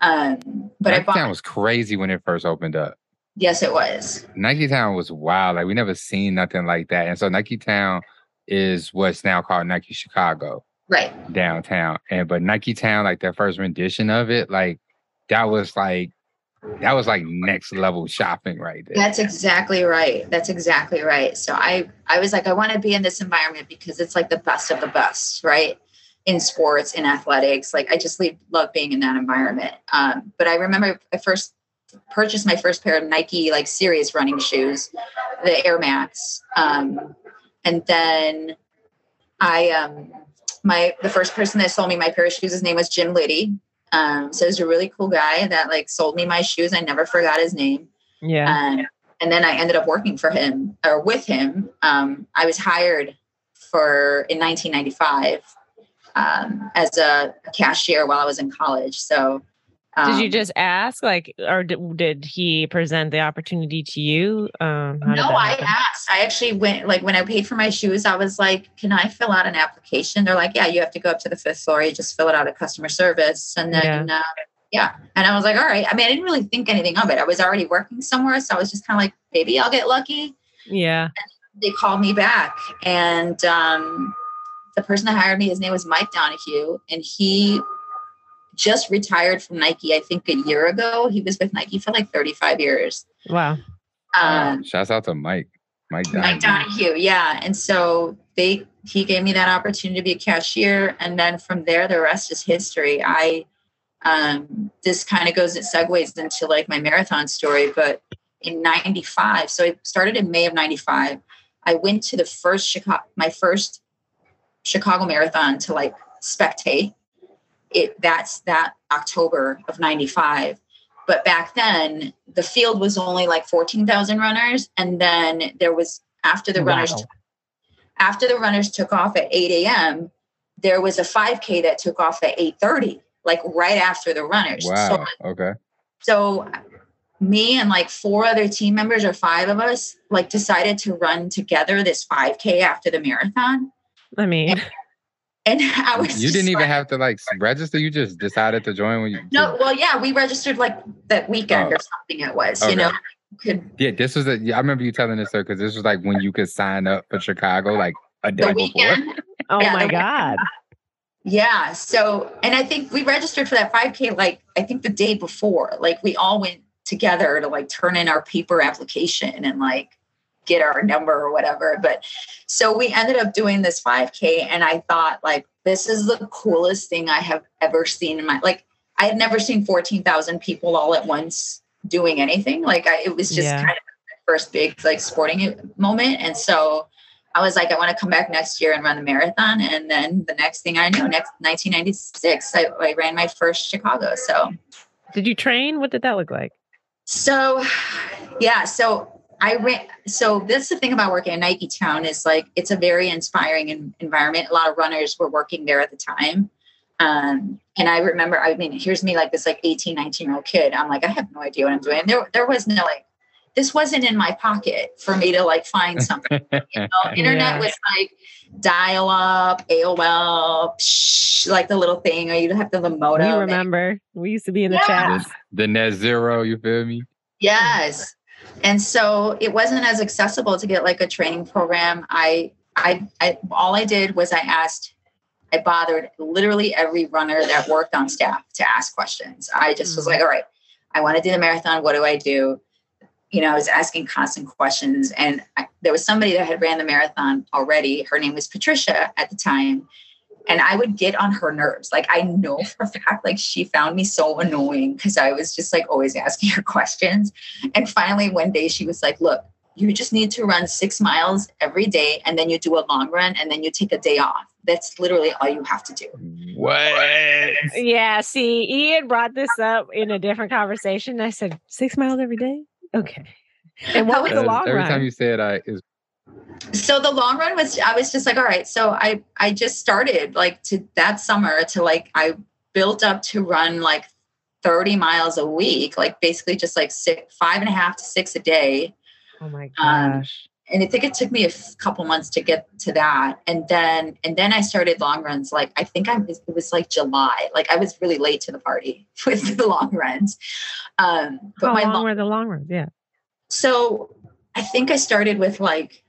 Um, but Nike I bought, Town was crazy when it first opened up. Yes, it was. Niketown was wild. Like we never seen nothing like that. And so Niketown is what's now called Nike Chicago. Right. Downtown. And but Niketown, like their first rendition of it, like that was like that was like next level shopping right there. That's exactly right. That's exactly right. So I I was like, I want to be in this environment because it's like the best of the best, right? in sports in athletics like i just love being in that environment um, but i remember i first purchased my first pair of nike like serious running shoes the air max um, and then i um my the first person that sold me my pair of shoes his name was jim liddy. Um, so he's a really cool guy that like sold me my shoes. I never forgot his name. Yeah. Um, and then i ended up working for him or with him. Um, i was hired for in 1995 um, as a, cashier while I was in college. So, um, did you um, just ask, like, or did, did he present the opportunity to you? Um, no, I asked. I actually went, like, when I paid for my shoes, I was like, "Can I fill out an application?" They're like, "Yeah, you have to go up to the fifth floor. You just fill it out at customer service, and then." Yeah. Uh, yeah. And I was like, all right. I mean, I didn't really think anything of it. I was already working somewhere. So I was just kind of like, maybe I'll get lucky. Yeah. And they called me back. And um, the person that hired me, his name was Mike Donahue, and he just retired from Nike, I think a year ago. He was with Nike for like 35 years. Wow. Um, Shouts out to Mike. Mike Donahue. Mike Donahue, yeah. And so they he gave me that opportunity to be a cashier. And then from there, the rest is history. I um this kind of goes it segues into like my marathon story, but in 95, so I started in May of 95. I went to the first Chicago, my first Chicago Marathon to like spectate. It that's that October of 95. But back then the field was only like 14,000 runners. And then there was after the wow. runners after the runners took off at 8 a.m., there was a 5K that took off at 8:30. like right after the runners. Wow. So, okay. So me and like four other team members or five of us like decided to run together this 5k after the marathon i mean and, and i was you didn't even like, have to like register you just decided to join when you no well yeah we registered like that weekend oh. or something it was okay. you know could yeah this was a i remember you telling this sir, because this was like when you could sign up for chicago like a day before oh yeah, my god yeah so and i think we registered for that 5k like i think the day before like we all went together to like turn in our paper application and like get our number or whatever. But so we ended up doing this 5K, and I thought, like, this is the coolest thing I have ever seen in my like. I had never seen 14,000 people all at once doing anything. Like, I, it was just yeah. kind of my first big like sporting moment. And so I was like, I want to come back next year and run the marathon. And then the next thing I knew, next 1996, I, I ran my first Chicago. So, did you train? What did that look like? So, yeah. So I ran. So this is the thing about working at Niketown is like it's a very inspiring environment. A lot of runners were working there at the time. Um, and I remember, I mean, here's me like this like 18, 19 year old kid. I'm like, I have no idea what I'm doing. There, there was no like, this wasn't in my pocket for me to like find something. you know, internet yeah. was like dial up, AOL, psh, like the little thing, or you'd have to the modem. We remember. We used to be in the yeah. chat. The, the net zero, you feel me? Yes. And so it wasn't as accessible to get like a training program. I, I, I, all I did was I asked, I bothered literally every runner that worked on staff to ask questions. I just mm-hmm. was like, all right, I want to do the marathon. What do I do? You know, I was asking constant questions. And I, there was somebody that had ran the marathon already. Her name was Patricia at the time and I would get on her nerves. Like I know for a fact, like she found me so annoying because I was just like always asking her questions. And finally, one day she was like, "Look, you just need to run six miles every day, and then you do a long run, and then you take a day off. That's literally all you have to do." What? Yeah. See, Ian brought this up in a different conversation. I said six miles every day. Okay. And what was the long every run? Every time you say it, I is so the long run was i was just like all right so i i just started like to that summer to like i built up to run like 30 miles a week like basically just like six five and a half to six a day. Oh my um, gosh. um, and i think it took me a f- couple months to get to that. And then and then i started long runs like i think i was it was like july. Like i was really late to the party with the long runs. Um but How my long, long were the long runs? Yeah. So i think i started with like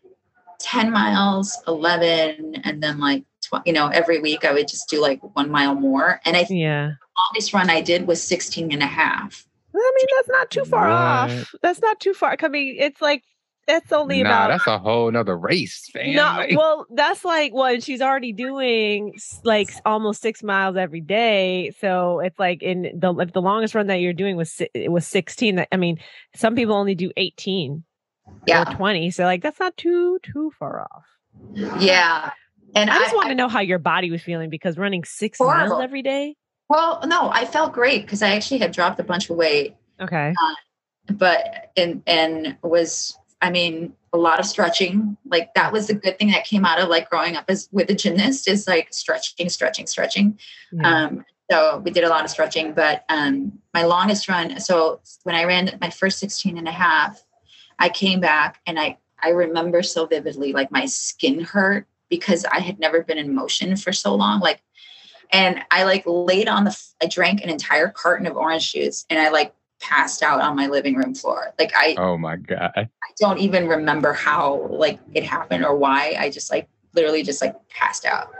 10 miles, 11, and then like, tw- you know, every week I would just do like one mile more. And I think yeah. the longest run I did was 16 and a half. I mean, that's not too far what? off. That's not too far. I mean, it's like, that's only nah, about. that's a whole nother race, fam. No, well, that's like what well, she's already doing, like almost six miles every day. So it's like in the if the longest run that you're doing was it was sixteen. I mean, some people only do eighteen yeah. 20. So like that's not too too far off. Yeah. And I just want to know how your body was feeling because running six horrible. miles every day. Well, no, I felt great because I actually had dropped a bunch of weight. Okay. Uh, but and and was I mean a lot of stretching. Like that was the good thing that came out of like growing up as with a gymnast is like stretching, stretching, stretching. Yeah. Um, so we did a lot of stretching, but um, my longest run. So when I ran my first 16 and a half, I came back and I I remember so vividly like my skin hurt because I had never been in motion for so long like and I like laid on the I drank an entire carton of orange juice and I like passed out on my living room floor. Like I Oh my god. I don't even remember how like it happened or why. I just like literally just like passed out.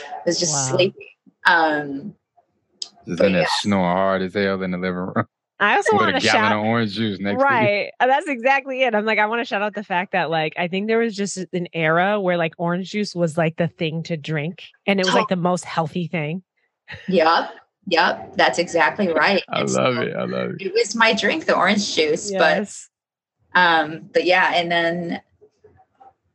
I was just wow. sleeping. Um Isn't it yeah. snoring hard as hell in the living room? I also want to shout out orange juice next right. That's exactly it. I'm like, I want to shout out the fact that like I think there was just an era where like orange juice was like the thing to drink, and it was like the most healthy thing. Yep. Yep, that's exactly right. I and love so it. I love it. It was my drink, the orange juice. Yes. But um, but yeah, and then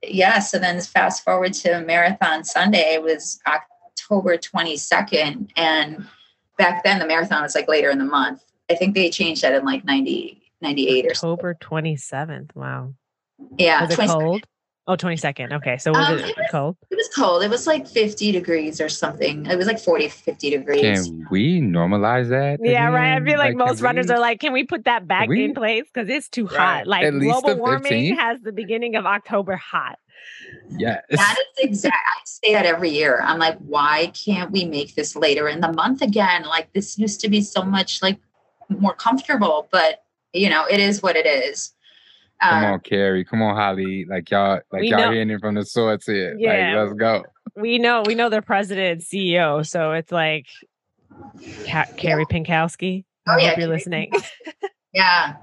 yeah, so then fast forward to Marathon Sunday, it was October 22nd. And back then the marathon was like later in the month. I think they changed that in like 90, 98 or October 27th. Wow. Yeah. Was it cold? Oh, 22nd. Okay. So was Um, it it was- cold? It was cold. It was like 50 degrees or something. It was like 40, 50 degrees. Can we normalize that? Yeah, right. I feel like, can most runners we- are like, can we put that back we- in place? Because it's too Right. hot. Like At least global the warming has the beginning of October hot. Yes. That is exact. I say that every year. I'm like, why can't we make this later in the month again? Like this used to be so much like more comfortable, but you know, it is what it is. Come Um, on, Carey. Come on, Holly. Like y'all, like y'all know- hearing it from the source here. Yeah. Like, let's go. We know, we know their president and CEO. So it's like Ca- Carey Pinkowski. Oh, I yeah, hope you're Carey listening. Yeah.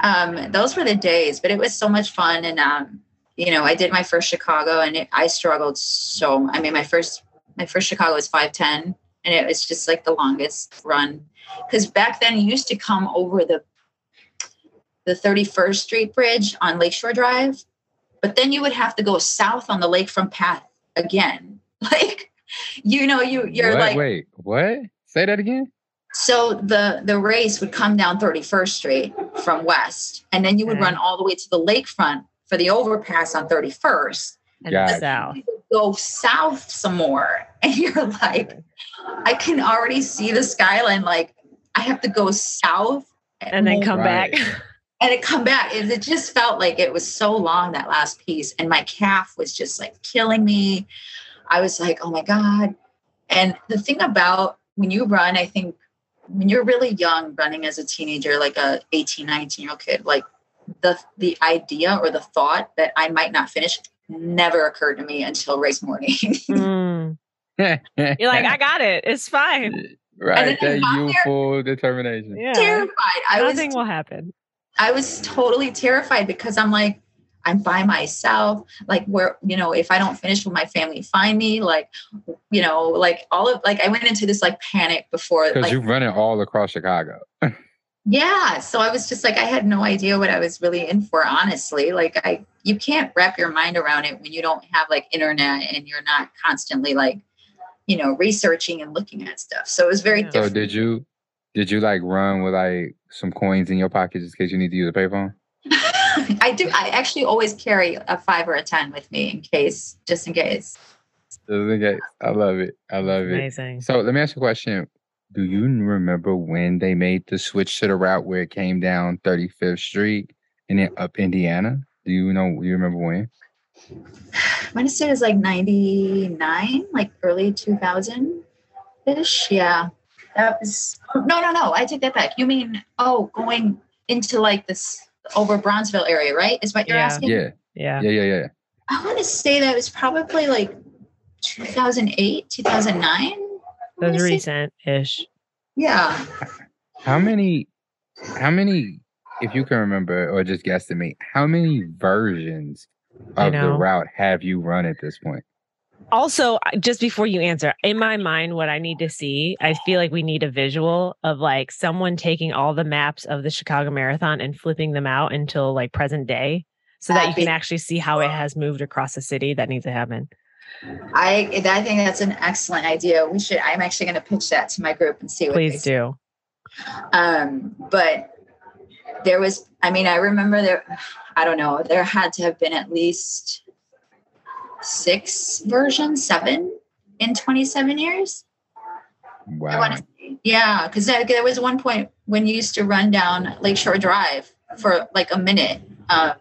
Um, those were the days, but it was so much fun. And, um, you know, I did my first Chicago and it, I struggled so, I mean, my first, my first Chicago was 510 and it was just like the longest run. Cause back then you used to come over the, the 31st Street Bridge on Lakeshore Drive, but then you would have to go south on the lakefront path again. Like, you know, you, you're what? like, Wait, what? Say that again. so the the race would come down 31st Street from west, and then you would Okay. run all the way to the lakefront for the overpass on 31st. and Got it. south. You would go south some more, and you're like, I can already see the skyline. Like I have to go south And then come Right. back. and it come back. It, it just felt like it was so long that last piece, and my calf was just like killing me. I was like, oh my god. And the thing about when you run, I think when you're really young, running as a teenager, like a 18, 19 year old kid, like the the idea or the thought that I might not finish never occurred to me until race morning. Mm. You're like, I got it. It's fine. right. then That I got there- youthful determination. Yeah. terrified. I was Nothing will happen. I was totally terrified because I'm like, I'm by myself. Like, where, you know, if I don't finish, will my family find me? Like, you know, like all of, like, I went into this like panic before. Because Like, you're running all across Chicago. yeah. So I was just like, I had no idea what I was really in for, honestly. Like, I, you can't wrap your mind around it when you don't have like internet and you're not constantly like, you know, researching and looking at stuff. So it was very Yeah. So did you did you like run with like some coins in your pocket just in case you need to use a payphone? I do. I actually always carry a five or a 10 with me in case, just in case. Just in case. I love it. I love it. Amazing. So let me ask you a question. Do you remember when they made the switch to the route where it came down 35th Street and then up Indiana? Do you know? Do you remember when? I want to say it was like 99, like early 2000 ish. Yeah. That was, no, no, no. I take that back. You mean, oh, going into like this over Bronzeville area, right? Is what you're Yeah. asking? Yeah, Yeah. yeah, yeah, yeah. I want to say that was probably like 2008, 2009. I wanna That's recent ish. Yeah. How many? How many? If you can remember, or just guesstimate, how many versions of the route have you run at this point? Also, just before you answer, in my mind, what I need to see, I feel like we need a visual of like someone taking all the maps of the Chicago Marathon and flipping them out until like present day so that you can actually see how it has moved across the city. That needs to happen. I, I think that's an excellent idea. We should, I'm actually going to pitch that to my group and see what they Please say. do. Um, but there was, I mean, I remember there, I don't know, there had to have been at least six versions, seven in 27 years. Wow. want say, yeah, because there, there was one point when you used to run down Lakeshore Drive for like a minute uh,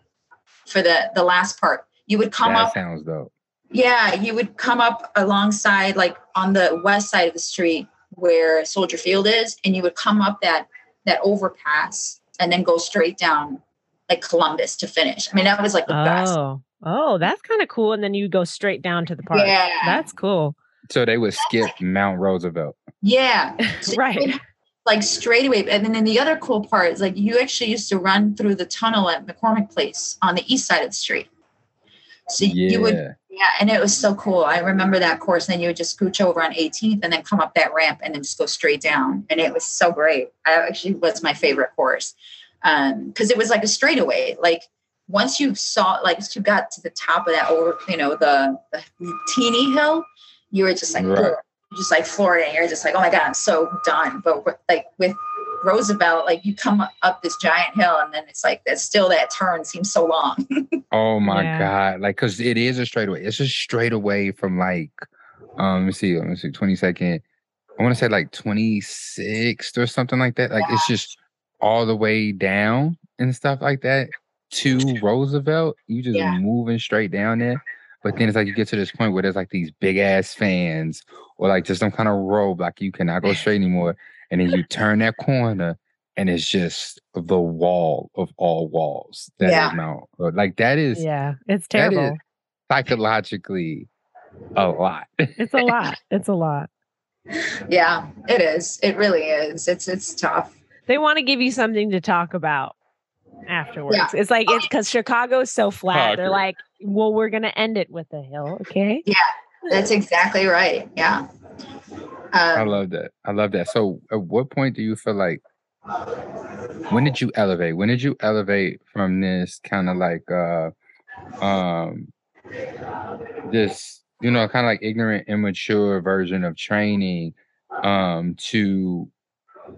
for the the last part. You would come That up sounds dope. Yeah, you would come up alongside, like on the west side of the street where Soldier Field is, and you would come up that that overpass and then go straight down like Columbus to finish. I mean, that was like the best. Oh, oh, that's kind of cool. And then you go straight down to the park. Yeah, That's cool. So they would skip Mount Roosevelt. yeah, So right. Like straight away, and then the other cool part is like you actually used to run through the tunnel at McCormick Place on the east side of the street. So Yeah. you would Yeah, and it was so cool. I remember that course. And then you would just scooch over on 18th and then come up that ramp and then just go straight down. And it was so great. I actually was my favorite course Um, because it was like a straightaway. Like once you saw, like you got to the top of that, over, you know, the, the teeny hill, you were just like, Right. Just like floored, and you're just like, oh my god, I'm so done. But like with Roosevelt, like you come up this giant hill, and then it's like that. Still, that turn seems so long. Oh my Yeah. god! Like, cause it is a straightaway. It's a straightaway from like, um, let me see, let me see, twenty second. I want to say like twenty sixth or something like that. Like, it's just all the way down and stuff like that to Roosevelt. You just Yeah. moving straight down there. But then it's like you get to this point where there's like these big ass fans or like just some kind of road, like you cannot go straight anymore. And then you turn that corner and it's just the wall of all walls. That is Yeah. Mount. Hood. Like that is Yeah, it's that is- terrible. psychologically a lot. It's a lot. It's a lot. Yeah, it is. It really is. It's it's tough. They want to give you something to talk about afterwards. Yeah. It's like oh, it's because Chicago is so flat. They're like, well, we're gonna end it with a hill, okay? Yeah, that's exactly right. Yeah. I Um, love that. I love that. So at what point do you feel like when did you elevate? When did you elevate from this kind of like uh um this you know kind of like ignorant immature version of training um to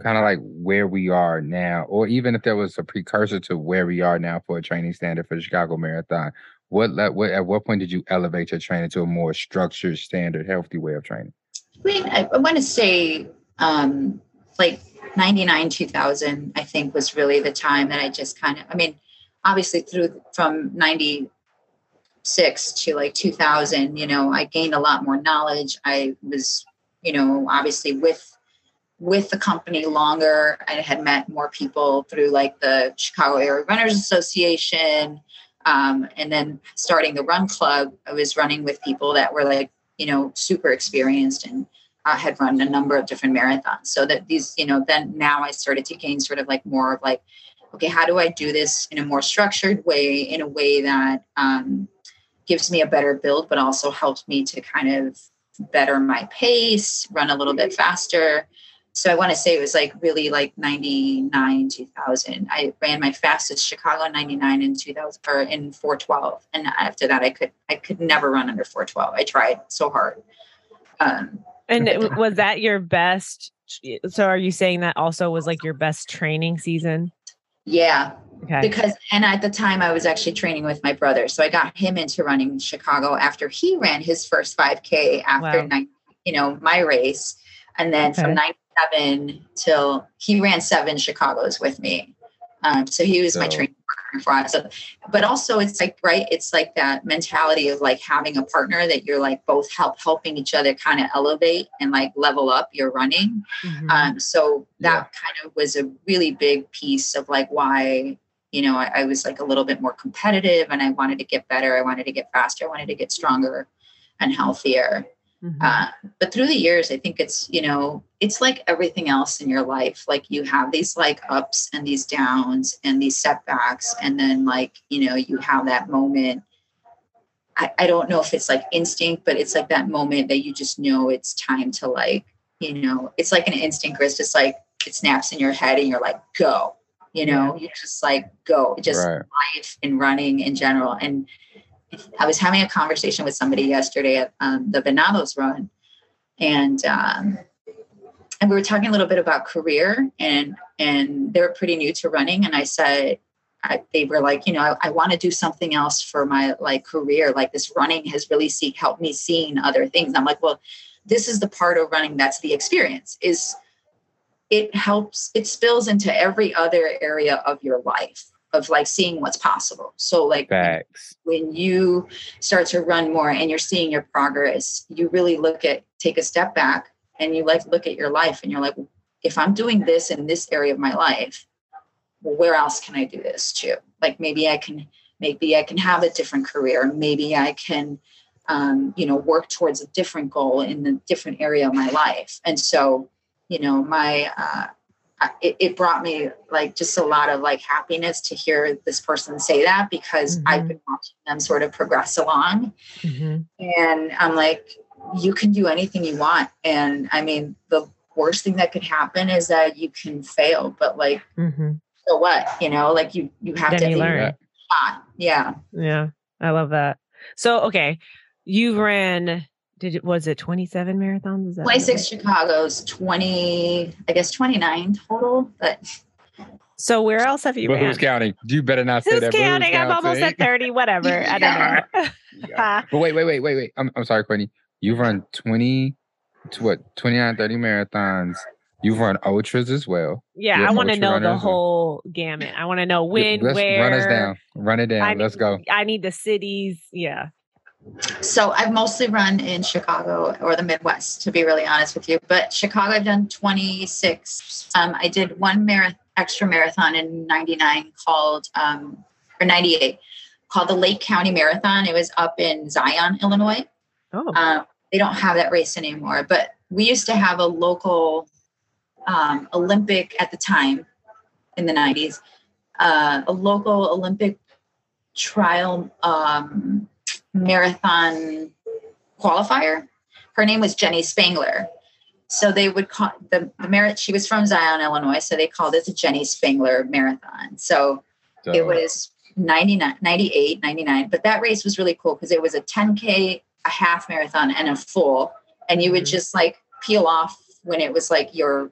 kind of like where we are now or even if there was a precursor to where we are now for a training standard for the Chicago Marathon what, what at what point did you elevate your training to a more structured standard healthy way of training I mean, I, I want to say um, like 99, 2000, I think was really the time that I just kind of, I mean, obviously through from 96 to like 2000, you know, I gained a lot more knowledge. I was, you know, obviously with with the company longer. I had met more people through like the Chicago Area Runners Association. Um, and then starting the run club, I was running with people that were like, you know, super experienced and uh, had run a number of different marathons. So that these, you know, then now I started to gain sort of like more of like, okay, how do I do this in a more structured way, in a way that um, gives me a better build, but also helps me to kind of better my pace, run a little bit faster. So I want to say it was like really like 99, 2000. I ran my fastest Chicago 99 in 2000 or in 412. And after that, I could, I could never run under 412. I tried so hard. Um, And it- was that your best? So are you saying that also was like your best training season? yeah, Okay. because and at the time I was actually training with my brother, so I got him into running Chicago after he ran his first 5K after Wow. nine, you know my race, and then Okay. from 97 till he ran seven Chicago's with me. Um, so he was my training partner for us. So, but also it's like right, it's like that mentality of like having a partner that you're like both help helping each other kind of elevate and like level up your running. Mhm. Um, so that Yeah. kind of was a really big piece of like why, you know, I, I was like a little bit more competitive and I wanted to get better. I wanted to get faster. I wanted to get stronger and healthier. Mhm. Uh, but through the years, I think it's, you know, it's like everything else in your life. Like you have these like ups and these downs and these setbacks. And then like, you know, you have that moment. I, I don't know if it's like instinct, but it's like that moment that you just know it's time to like, you know, it's like an instinct where it's just like it snaps in your head and you're like, go, you know, you just like go. Just right life and running in general. And I was having a conversation with somebody yesterday at um, the Venados run, and um, and we were talking a little bit about career, and and they were pretty new to running, and I said. I, they were like, you know, I, I want to do something else for my like career. Like this running has really see, helped me seeing other things. And I'm like, well, this is the part of running that's the experience. Is it helps? It spills into every other area of your life of like seeing what's possible. So like facts when you start to run more and you're seeing your progress, you really look at take a step back and you like look at your life and you're like, if I'm doing this in this area of my life, where else can I do this too? Like maybe I can maybe I can have a different career. Maybe I can um, you know work towards a different goal in a different area of my life. And so, you know, my uh it, it brought me like just a lot of like happiness to hear this person say that because I've Mhm. been watching them sort of progress along Mhm. and I'm like, you can do anything you want. And I mean, the worst thing that could happen is that you can fail, but like, Mhm. so what? You know, like you you have Then to you learn. Yeah. Yeah, I love that. So okay, you ran. Did it was it twenty seven marathons? Is that what it 26 was? Chicago's 20, I guess 29 total, but So where else have you But ran? who's counting? You better not say Who's that. but counting? I'm almost at 30, whatever. I don't know. Yeah. But wait, wait, wait, wait, wait. I'm, I'm sorry, Courtney. You've run 20 to what 29, 30 marathons. You've run ultras as well. yeah, You're I want to know the as well. whole gamut. I want to know when, Let's where. run us down. Run it down. I Let's need- go. I need the cities. Yeah. So I've mostly run in Chicago or the Midwest, to be really honest with you. But Chicago, I've done 26. Um, I did one extra marathon in 99 called, um, or 98, called the Lake County Marathon. It was up in Zion, Illinois. Oh, Um, they don't have that race anymore, but we used to have a local um, Olympic at the time in the 90s, uh, a local Olympic trial um, marathon qualifier. Her name was Jenny Spangler. So they would call the, the merit, she was from Zion, Illinois. So they called it the Jenny Spangler Marathon. So it was 99 98 99 but that race was really cool because it was a 10k a half marathon and a full and you would Mhm. just like peel off when it was like your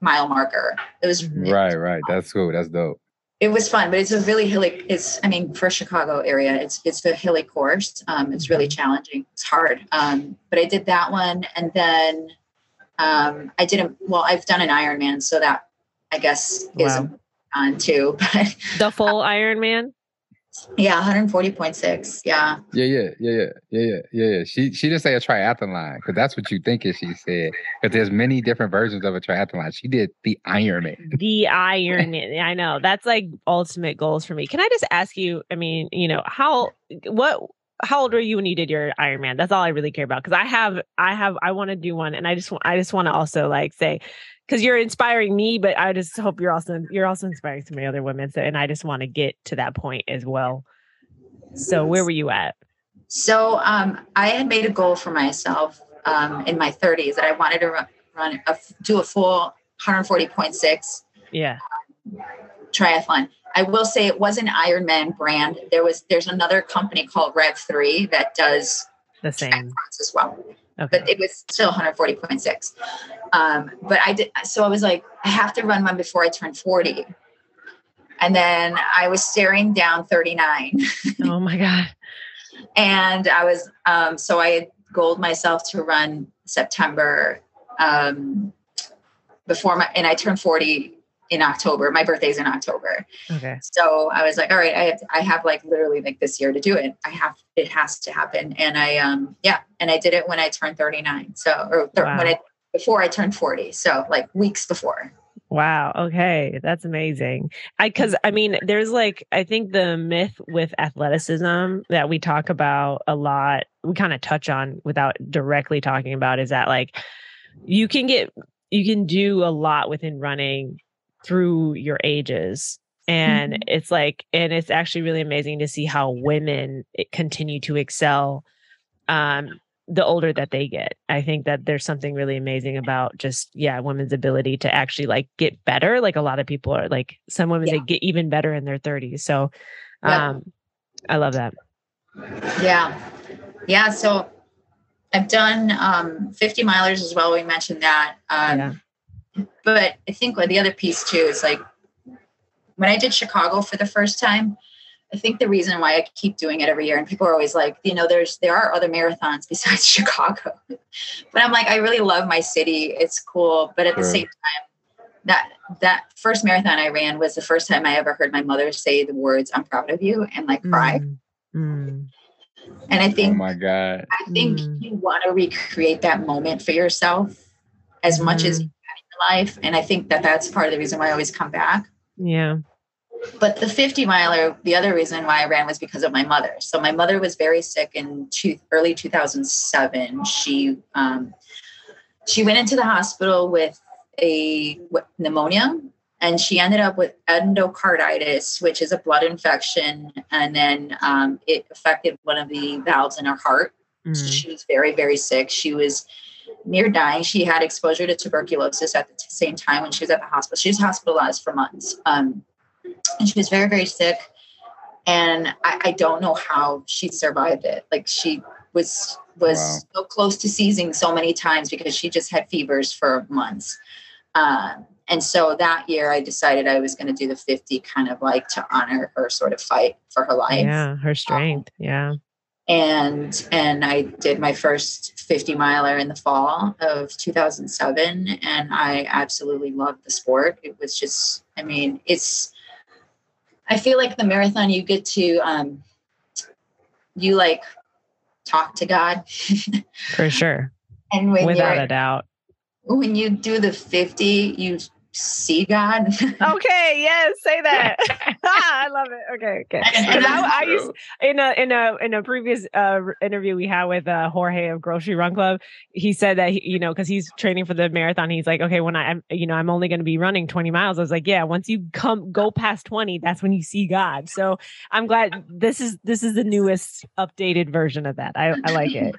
mile marker it was right, right. That's cool. That's dope. It was fun but it's a really hilly it's i mean for chicago area it's it's a hilly course um it's really challenging it's hard um but i did that one and then um i did a well i've done an ironman so that i guess is Wow. on too but the full Ironman. Yeah 140.6 yeah Yeah, yeah, yeah, yeah, yeah, yeah, yeah, yeah. She she didn't say a triathlon line because that's what you think it. She said because there's many different versions of a triathlon. She did the Ironman. The Iron. I know that's like ultimate goals for me. Can I just ask you? I mean, you know, how what how old were you when you did your Iron Man? That's all I really care about because I have I have I want to do one, and I just want I just want to also like say because you're inspiring me, but I just hope you're also you're also inspiring so many other women. So, and I just want to get to that point as well. So, where were you at? So um, I had made a goal for myself um, in my 30s that I wanted to run, run a, do a full 140.6 Yeah. Triathlon. I will say it was an Ironman brand. There was there's another company called Rev Three that does The same. as well, Okay. but it was still 140.6. Um, but I did so I was like I have to run one before I turn 40. And then I was staring down 39. oh my God. and I was um, so I had goaled myself to run September um, before my and I turned 40 in October. My birthday's in October. Okay. So I was like, all right, I have I have like literally like this year to do it. I have it has to happen. And I um yeah, and I did it when I turned 39. So or th- Wow. when I before I turned 40. So like weeks before. Wow. Okay. That's amazing. I, cause I mean, there's like, I think the myth with athleticism that we talk about a lot, we kind of touch on without directly talking about is that like you can get, you can do a lot within running through your ages. And Mhm. it's like, and it's actually really amazing to see how women eh, continue to excel um, the older that they get. I think that there's something really amazing about just yeah, women's ability to actually like get better. Like a lot of people are like some women Yeah. they get even better in their 30s. So Yeah. um I love that. Yeah. Yeah. So I've done um, 50 milers as well. We mentioned that. Um, Yeah. But I think the other piece too is like when I did Chicago for the first time, I think the reason why I keep doing it every year, and people are always like, you know, there's there are other marathons besides Chicago, but I'm like, I really love my city. It's cool, but at the same time, that that first marathon I ran was the first time I ever heard my mother say the words "I'm proud of you" and like cry. Mm, mm, And I think, Oh my God. I think Mm. you want to recreate that moment for yourself as much as Mhm. you your life. And I think that that's part of the reason why I always come back. yeah. But the 50 miler, the other reason why I ran was because of my mother. So my mother was very sick in two, early 2007. She um, she went into the hospital with a w- pneumonia, and she ended up with endocarditis, which is a blood infection, and then um, it affected one of the valves in her heart. So Mm, she was very, very sick. She was near dying. She had exposure to tuberculosis at the t- same time when she was at the hospital. She was hospitalized for months. Um, and she was very, very sick. And I, I don't know how she survived it. Like she was was Wow. so close to seizing so many times because she just had fevers for months. Um, and so that year I decided I was going to do the 50 kind of like to honor her sort of fight for her life. Yeah, her strength. Um, yeah. And and I did my first 50 miler in the fall of 2007 and I absolutely loved the sport. It was just I mean, it's I feel like the marathon you get to um you like talk to God. for sure. And without a doubt. When you do the 50, you see God. okay, yes, say that. I love it. Okay, okay. I, I, used in a in a in a previous uh, interview we had with uh, Jorge of Grocery Run Club, he said that he, you know because he's training for the marathon, he's like, okay, when I, am you know I'm only going to be running 20 miles. I was like, yeah, once you come go past 20, that's when you see God. So I'm glad this is this is the newest updated version of that. I, I like it.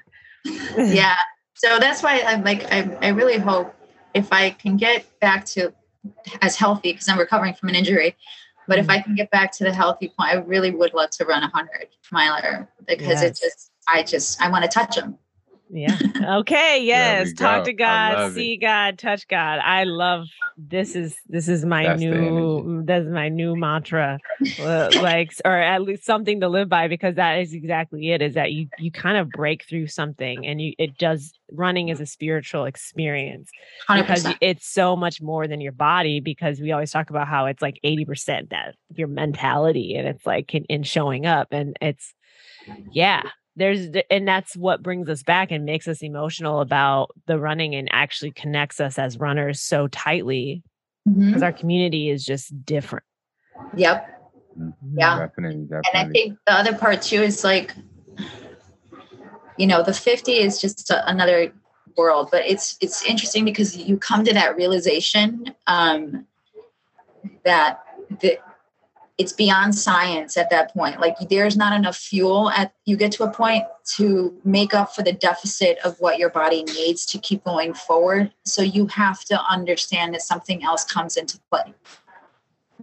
yeah. So that's why I'm like I I really hope if I can get back to as healthy because I'm recovering from an injury. But if mm-hmm. I can get back to the healthy point, I really would love to run a hundred miler because yes. it just, I just, I want to touch them. Yeah. Okay. Yes. Talk to God, see it. God, touch God. I love this. Is this is my That's new that's my new mantra, uh, like or at least something to live by because that is exactly it. Is that you you kind of break through something and you it does running is a spiritual experience 100%. because it's so much more than your body because we always talk about how it's like 80% that your mentality and it's like in, in showing up and it's yeah there's and that's what brings us back and makes us emotional about the running and actually connects us as runners so tightly because mm-hmm. our community is just different yep mm-hmm. yeah definitely, definitely. and i think the other part too is like you know the 50 is just a, another world but it's it's interesting because you come to that realization um that the it's beyond science at that point like there's not enough fuel at you get to a point to make up for the deficit of what your body needs to keep going forward so you have to understand that something else comes into play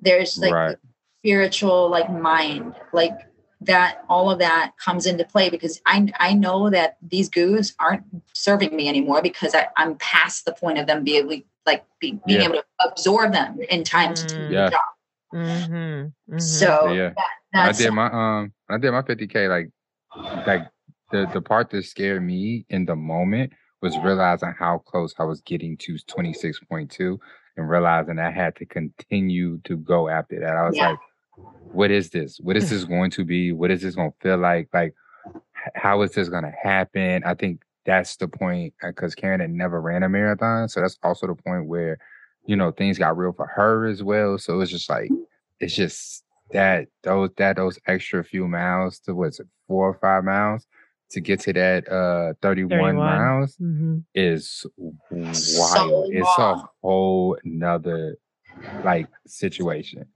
there's like right. spiritual like mind like that all of that comes into play because I I know that these goos aren't serving me anymore because I, I'm past the point of them being like be, being yeah. able to absorb them in time mm. to do yeah. the job. Mm-hmm, mm-hmm. So yeah, that, I did my um I did my 50k like like the the part that scared me in the moment was realizing how close I was getting to 26.2 and realizing I had to continue to go after that. I was yeah. like, what is this? What is this going to be? What is this going to feel like? Like, how is this going to happen? I think that's the point because uh, Karen had never ran a marathon. So that's also the point where you know, things got real for her as well. So it's just like it's just that those that those extra few miles to what's it, four or five miles to get to that uh 31, 31. miles mm-hmm. is wild. So it's a whole nother like situation.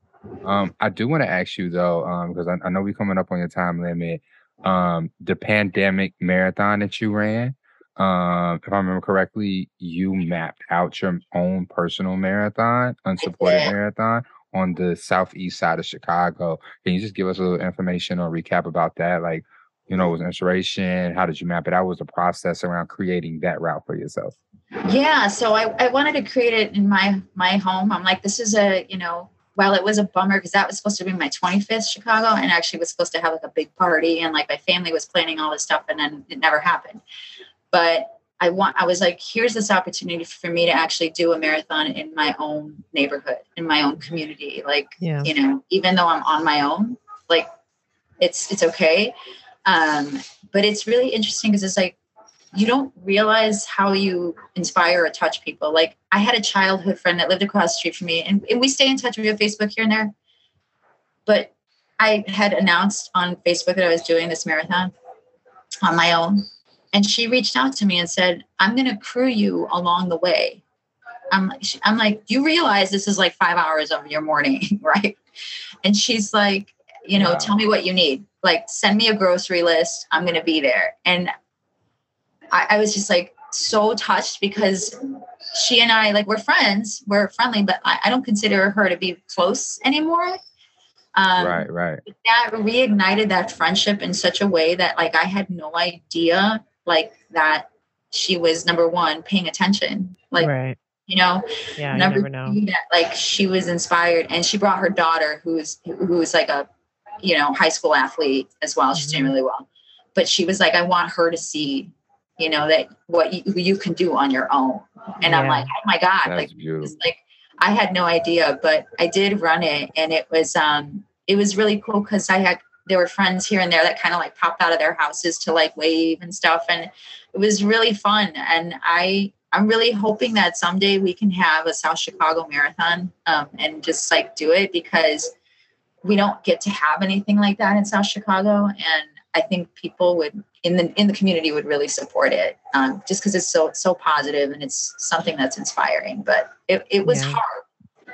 Um, I do want to ask you though, um, because I, I know we're coming up on your time limit. Um, the pandemic marathon that you ran, um, if I remember correctly, you mapped out your own personal marathon, unsupported marathon on the southeast side of Chicago. Can you just give us a little information or recap about that? Like, you know, was inspiration? How did you map it out? What was the process around creating that route for yourself? Yeah, so I, I wanted to create it in my my home. I'm like, this is a, you know, while it was a bummer because that was supposed to be my 25th Chicago and actually was supposed to have like a big party and like my family was planning all this stuff and then it never happened but I want I was like, here's this opportunity for me to actually do a marathon in my own neighborhood, in my own community. Like, yeah. you know, even though I'm on my own, like it's it's okay. Um, but it's really interesting because it's like you don't realize how you inspire or touch people. Like I had a childhood friend that lived across the street from me, and, and we stay in touch via Facebook here and there. But I had announced on Facebook that I was doing this marathon on my own and she reached out to me and said, "I'm going to crew you along the way." I'm like, I'm like, you realize this is like five hours of your morning, right? And she's like, you know, wow. tell me what you need. Like, send me a grocery list. I'm going to be there. And I, I was just like so touched because she and I, like, we're friends, we're friendly, but I, I don't consider her to be close anymore. Um, right, right. That reignited that friendship in such a way that, like, I had no idea like that she was number one paying attention like right. You know, yeah, Number you never know. That, like she was inspired, and she brought her daughter, who's who's like a, you know, high school athlete as well. She's doing mm-hmm. really well, but she was like, I want her to see, you know, that what you, you can do on your own. And yeah. I'm like, oh my god, That's like, like I had no idea, but I did run it, and it was um it was really cool because I had there were friends here and there that kind of like popped out of their houses to like wave and stuff and it was really fun and i i'm really hoping that someday we can have a south chicago marathon um, and just like do it because we don't get to have anything like that in south chicago and i think people would in the in the community would really support it um, just because it's so so positive and it's something that's inspiring but it, it was yeah. hard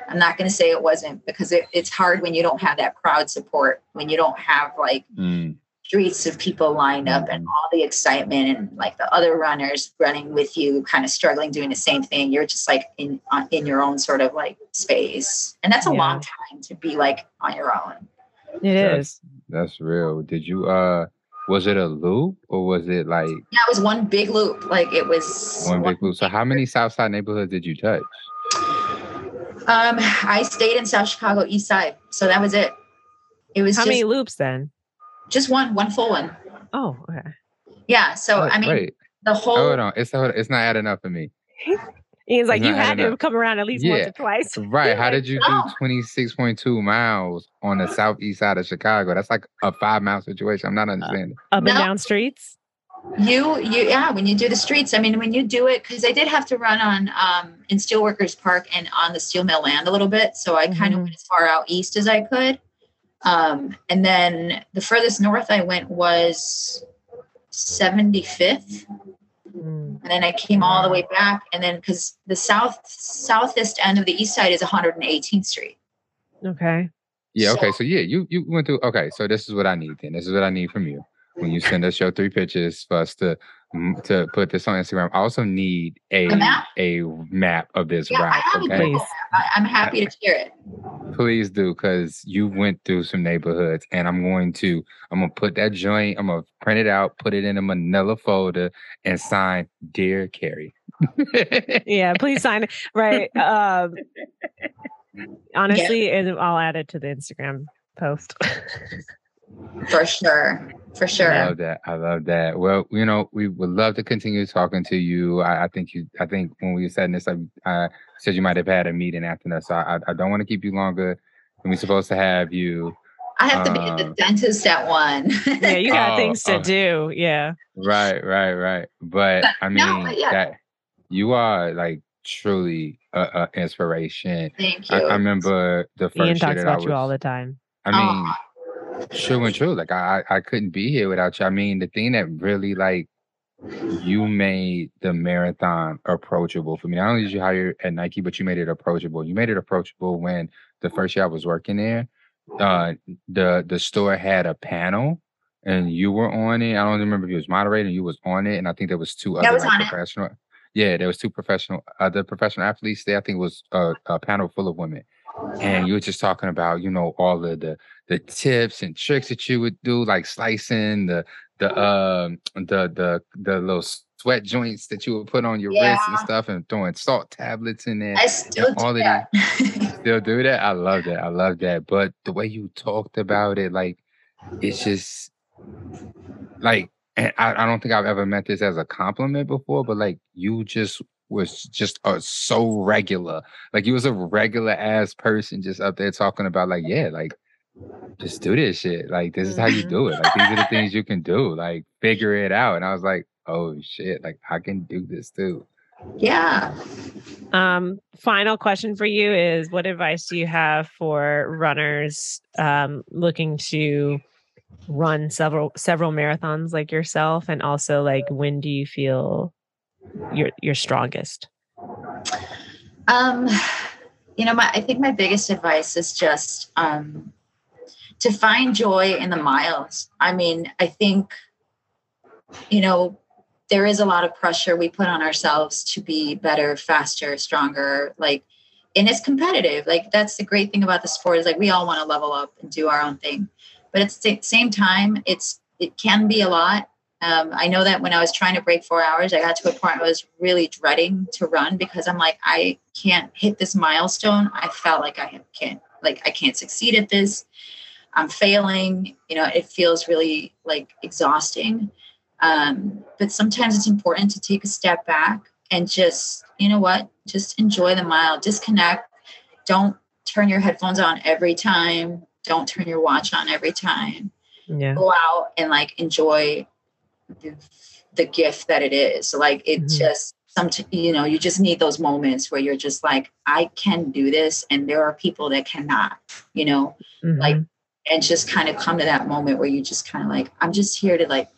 I'm not going to say it wasn't because it, it's hard when you don't have that crowd support, when you don't have like mm. streets of people lined up and mm. all the excitement and like the other runners running with you, kind of struggling doing the same thing. You're just like in in your own sort of like space, and that's a yeah. long time to be like on your own. It that's, is. That's real. Did you uh? Was it a loop or was it like? Yeah, it was one big loop. Like it was one, one big loop. So how many Southside neighborhoods did you touch? Um, I stayed in South Chicago East Side, so that was it. It was how just, many loops then? Just one, one full one. Oh, okay. Yeah. So oh, I mean, wait. the whole. Hold on, it's it's not adding up for me. He's like, you had to up. come around at least yeah. once or twice. Right. How did you do 26.2 miles on the southeast side of Chicago? That's like a five mile situation. I'm not uh, understanding. Uh, up and no. down streets? You you yeah when you do the streets i mean when you do it because i did have to run on um in steelworkers park and on the steel mill land a little bit so i mm-hmm. kind of went as far out east as i could. Um and then the furthest north i went was 75th mm. and then i came all the way back and then because the south southeast end of the east side is 118th street. Okay. Yeah okay so yeah you you went through okay so this is what i need then this is what i need from you when you send us your three pictures for us to to put this on Instagram. I also need a a map, a map of this yeah, route. okay, I, am happy to share it. Please do, because you went through some neighborhoods, and I'm going to I'm gonna put that joint. I'm gonna print it out, put it in a Manila folder, and sign "Dear Carey." yeah, please sign it. Right. Um, honestly, yeah. and I'll add it to the Instagram post. For sure. For sure. I love that. I love that. Well, you know, we would love to continue talking to you. I, I think you I think when we said this, I, I, said you might have had a meeting after that. So I, I don't want to keep you longer than we're supposed to have you. I have to be at the um, dentist at one. yeah, you got oh, things to oh. do. Yeah. Right, right, right. But I mean no, yeah. that you are like truly a, inspiration. Thank you. I, I, remember the first Ian talks about was, you all the time. I mean, oh True and true. Like I, I couldn't be here without you. I mean, the thing that really like you made the marathon approachable for me. Not only did you hire at Nike, but you made it approachable. You made it approachable when the first year I was working there. Uh, the the store had a panel, and you were on it. I don't remember if you was moderating. You was on it, and I think there was two other was like, professional. It. Yeah, there was two professional other professional athletes there. I think it was a, a panel full of women and you were just talking about you know all of the the tips and tricks that you would do like slicing the the um the the the little sweat joints that you would put on your yeah. wrists and stuff and throwing salt tablets in there I still all do that. still do that i love that i love that but the way you talked about it like it's just like and I, I don't think i've ever met this as a compliment before but like you just was just uh, so regular. Like he was a regular ass person just up there talking about like, yeah, like just do this shit. Like this is how you do it. Like these are the things you can do. Like figure it out. And I was like, oh shit, like I can do this too. Yeah. Um, final question for you is what advice do you have for runners um looking to run several several marathons like yourself and also like when do you feel your your strongest? Um, you know, my I think my biggest advice is just um, to find joy in the miles. I mean, I think you know there is a lot of pressure we put on ourselves to be better, faster, stronger. Like, and it's competitive. Like that's the great thing about the sport is like we all want to level up and do our own thing, but at the same time, it's it can be a lot Um, I know that when I was trying to break four hours, I got to a point I was really dreading to run because I'm like, I can't hit this milestone. I felt like I can't, like I can't succeed at this. I'm failing. You know, it feels really like exhausting. Um, but sometimes it's important to take a step back and just, you know what, just enjoy the mile, disconnect. Don't turn your headphones on every time. Don't turn your watch on every time. Yeah. Go out and like enjoy the, the gift that it is. Like it Mhm. just some you know you just need those moments where you're just like I can do this and there are people that cannot. You know, like Mhm. and just kind of come to that moment where you just kind of like i'm just here to like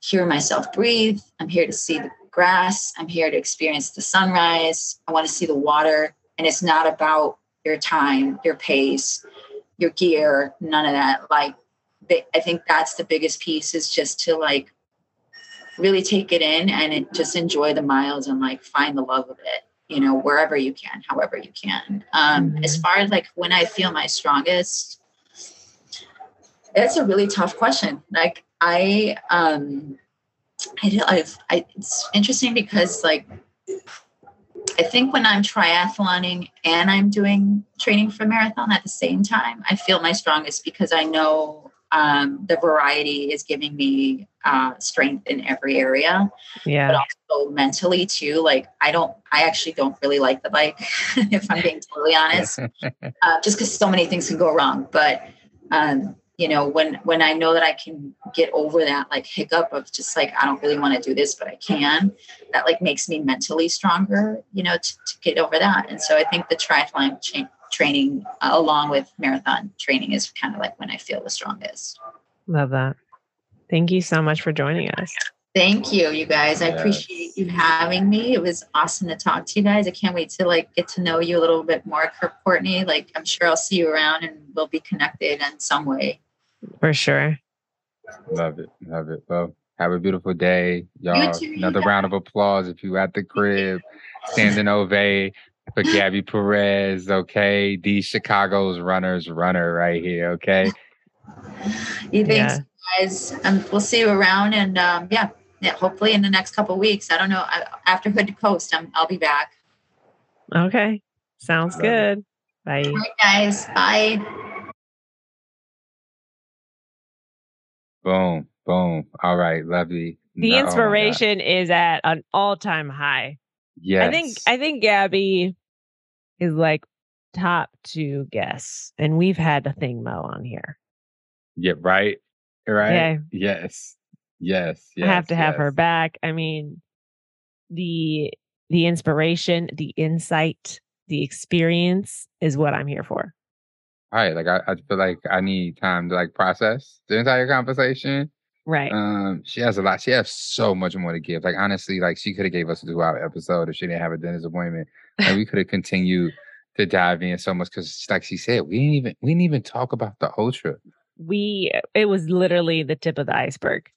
hear myself breathe i'm here to see the grass i'm here to experience the sunrise i want to see the water and it's not about your time your pace your gear none of that like they, i think that's the biggest piece is just to like really take it in and it, just enjoy the miles and like find the love of it you know wherever you can however you can um as Mhm. far as like when i feel my strongest it's a really tough question. Like I, um, I, I've, I, it's interesting because like, I think when I'm triathloning and I'm doing training for marathon at the same time, I feel my strongest because I know um, the variety is giving me uh, strength in every area, Yeah. but also mentally too. Like I don't, I actually don't really like the bike, if I'm being totally honest uh, just because so many things can go wrong. But um, you know, when when I know that I can get over that like hiccup of just like I don't really want to do this, but I can, that like makes me mentally stronger. You know, to, to get over that. And so I think the triathlon cha- training uh, along with marathon training is kind of like when I feel the strongest. Love that. Thank you so much for joining us. Thank you, you guys. I appreciate you having me. It was awesome to talk to you guys. I can't wait to like get to know you a little bit more, Courtney. Like I'm sure I'll see you around and we'll be connected in some way. For sure. Love it. Love it. Well, have a beautiful day, y'all. too, Another round of applause if you at the crib, standing ovate for Gabi Perez. Okay, these Chicago's runners runner right here. Okay, You Yeah. thanks, guys. Um, we'll see you around, and um, yeah, yeah, hopefully in the next couple weeks. I don't know. I, after Hood to Coast, I'm, I'll be back. Okay. Sounds Love it. good. Bye. All right, guys. Bye. boom, boom. All right, lovely. The No- oh my inspiration is at an all-time high. Yes, I think I think Gabi is like top two guests, and we've had a thing Mo on here. yeah, right, right. Yeah. Yes, yes, yes. I have to have her back. I mean, the the inspiration, the insight, the experience is what I'm here for. All right, like I, I feel like I need time to like process the entire conversation. Right. Um, she has a lot. She has so much more to give. Like honestly, like she could have gave us a two-hour episode if she didn't have a dentist appointment, and we could have continued to dive in so much because, like she said, we didn't even we didn't even talk about the ultra. we it was literally the tip of the iceberg.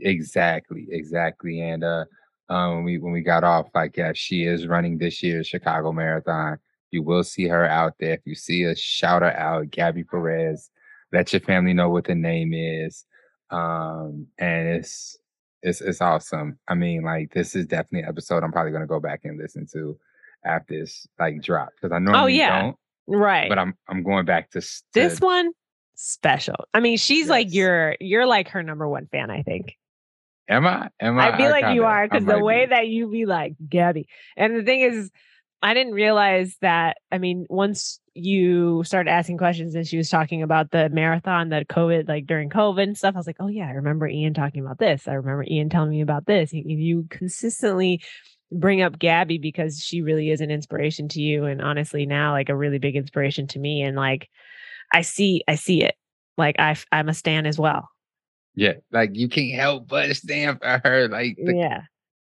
Exactly, exactly. And uh, um, when we when we got off, like yeah, she is running this year's Chicago Marathon. You will see her out there. If you see her, shout her out, Gabi Perez. Let your family know what the name is. Um, and it's it's it's awesome. I mean, like this is definitely an episode I'm probably gonna go back and listen to after this like drop because I normally Oh, yeah. don't, Right. but I'm I'm going back to, to this one special. I mean, she's like Yes. your you're like her number one fan, I think. Am I? Am I? I feel like you are because the way be. that you be like Gabi. And the thing is, I didn't realize that. I mean, once you started asking questions and she was talking about the marathon, that COVID, like during COVID and stuff, I was like, oh yeah, I remember Ian talking about this. I remember Ian telling me about this. You, you consistently bring up Gabi because she really is an inspiration to you, and honestly, now like a really big inspiration to me. And like, I see, I see it. Like I, I'm a stan as well. Yeah, like you can't help but stand for her. Like the, yeah,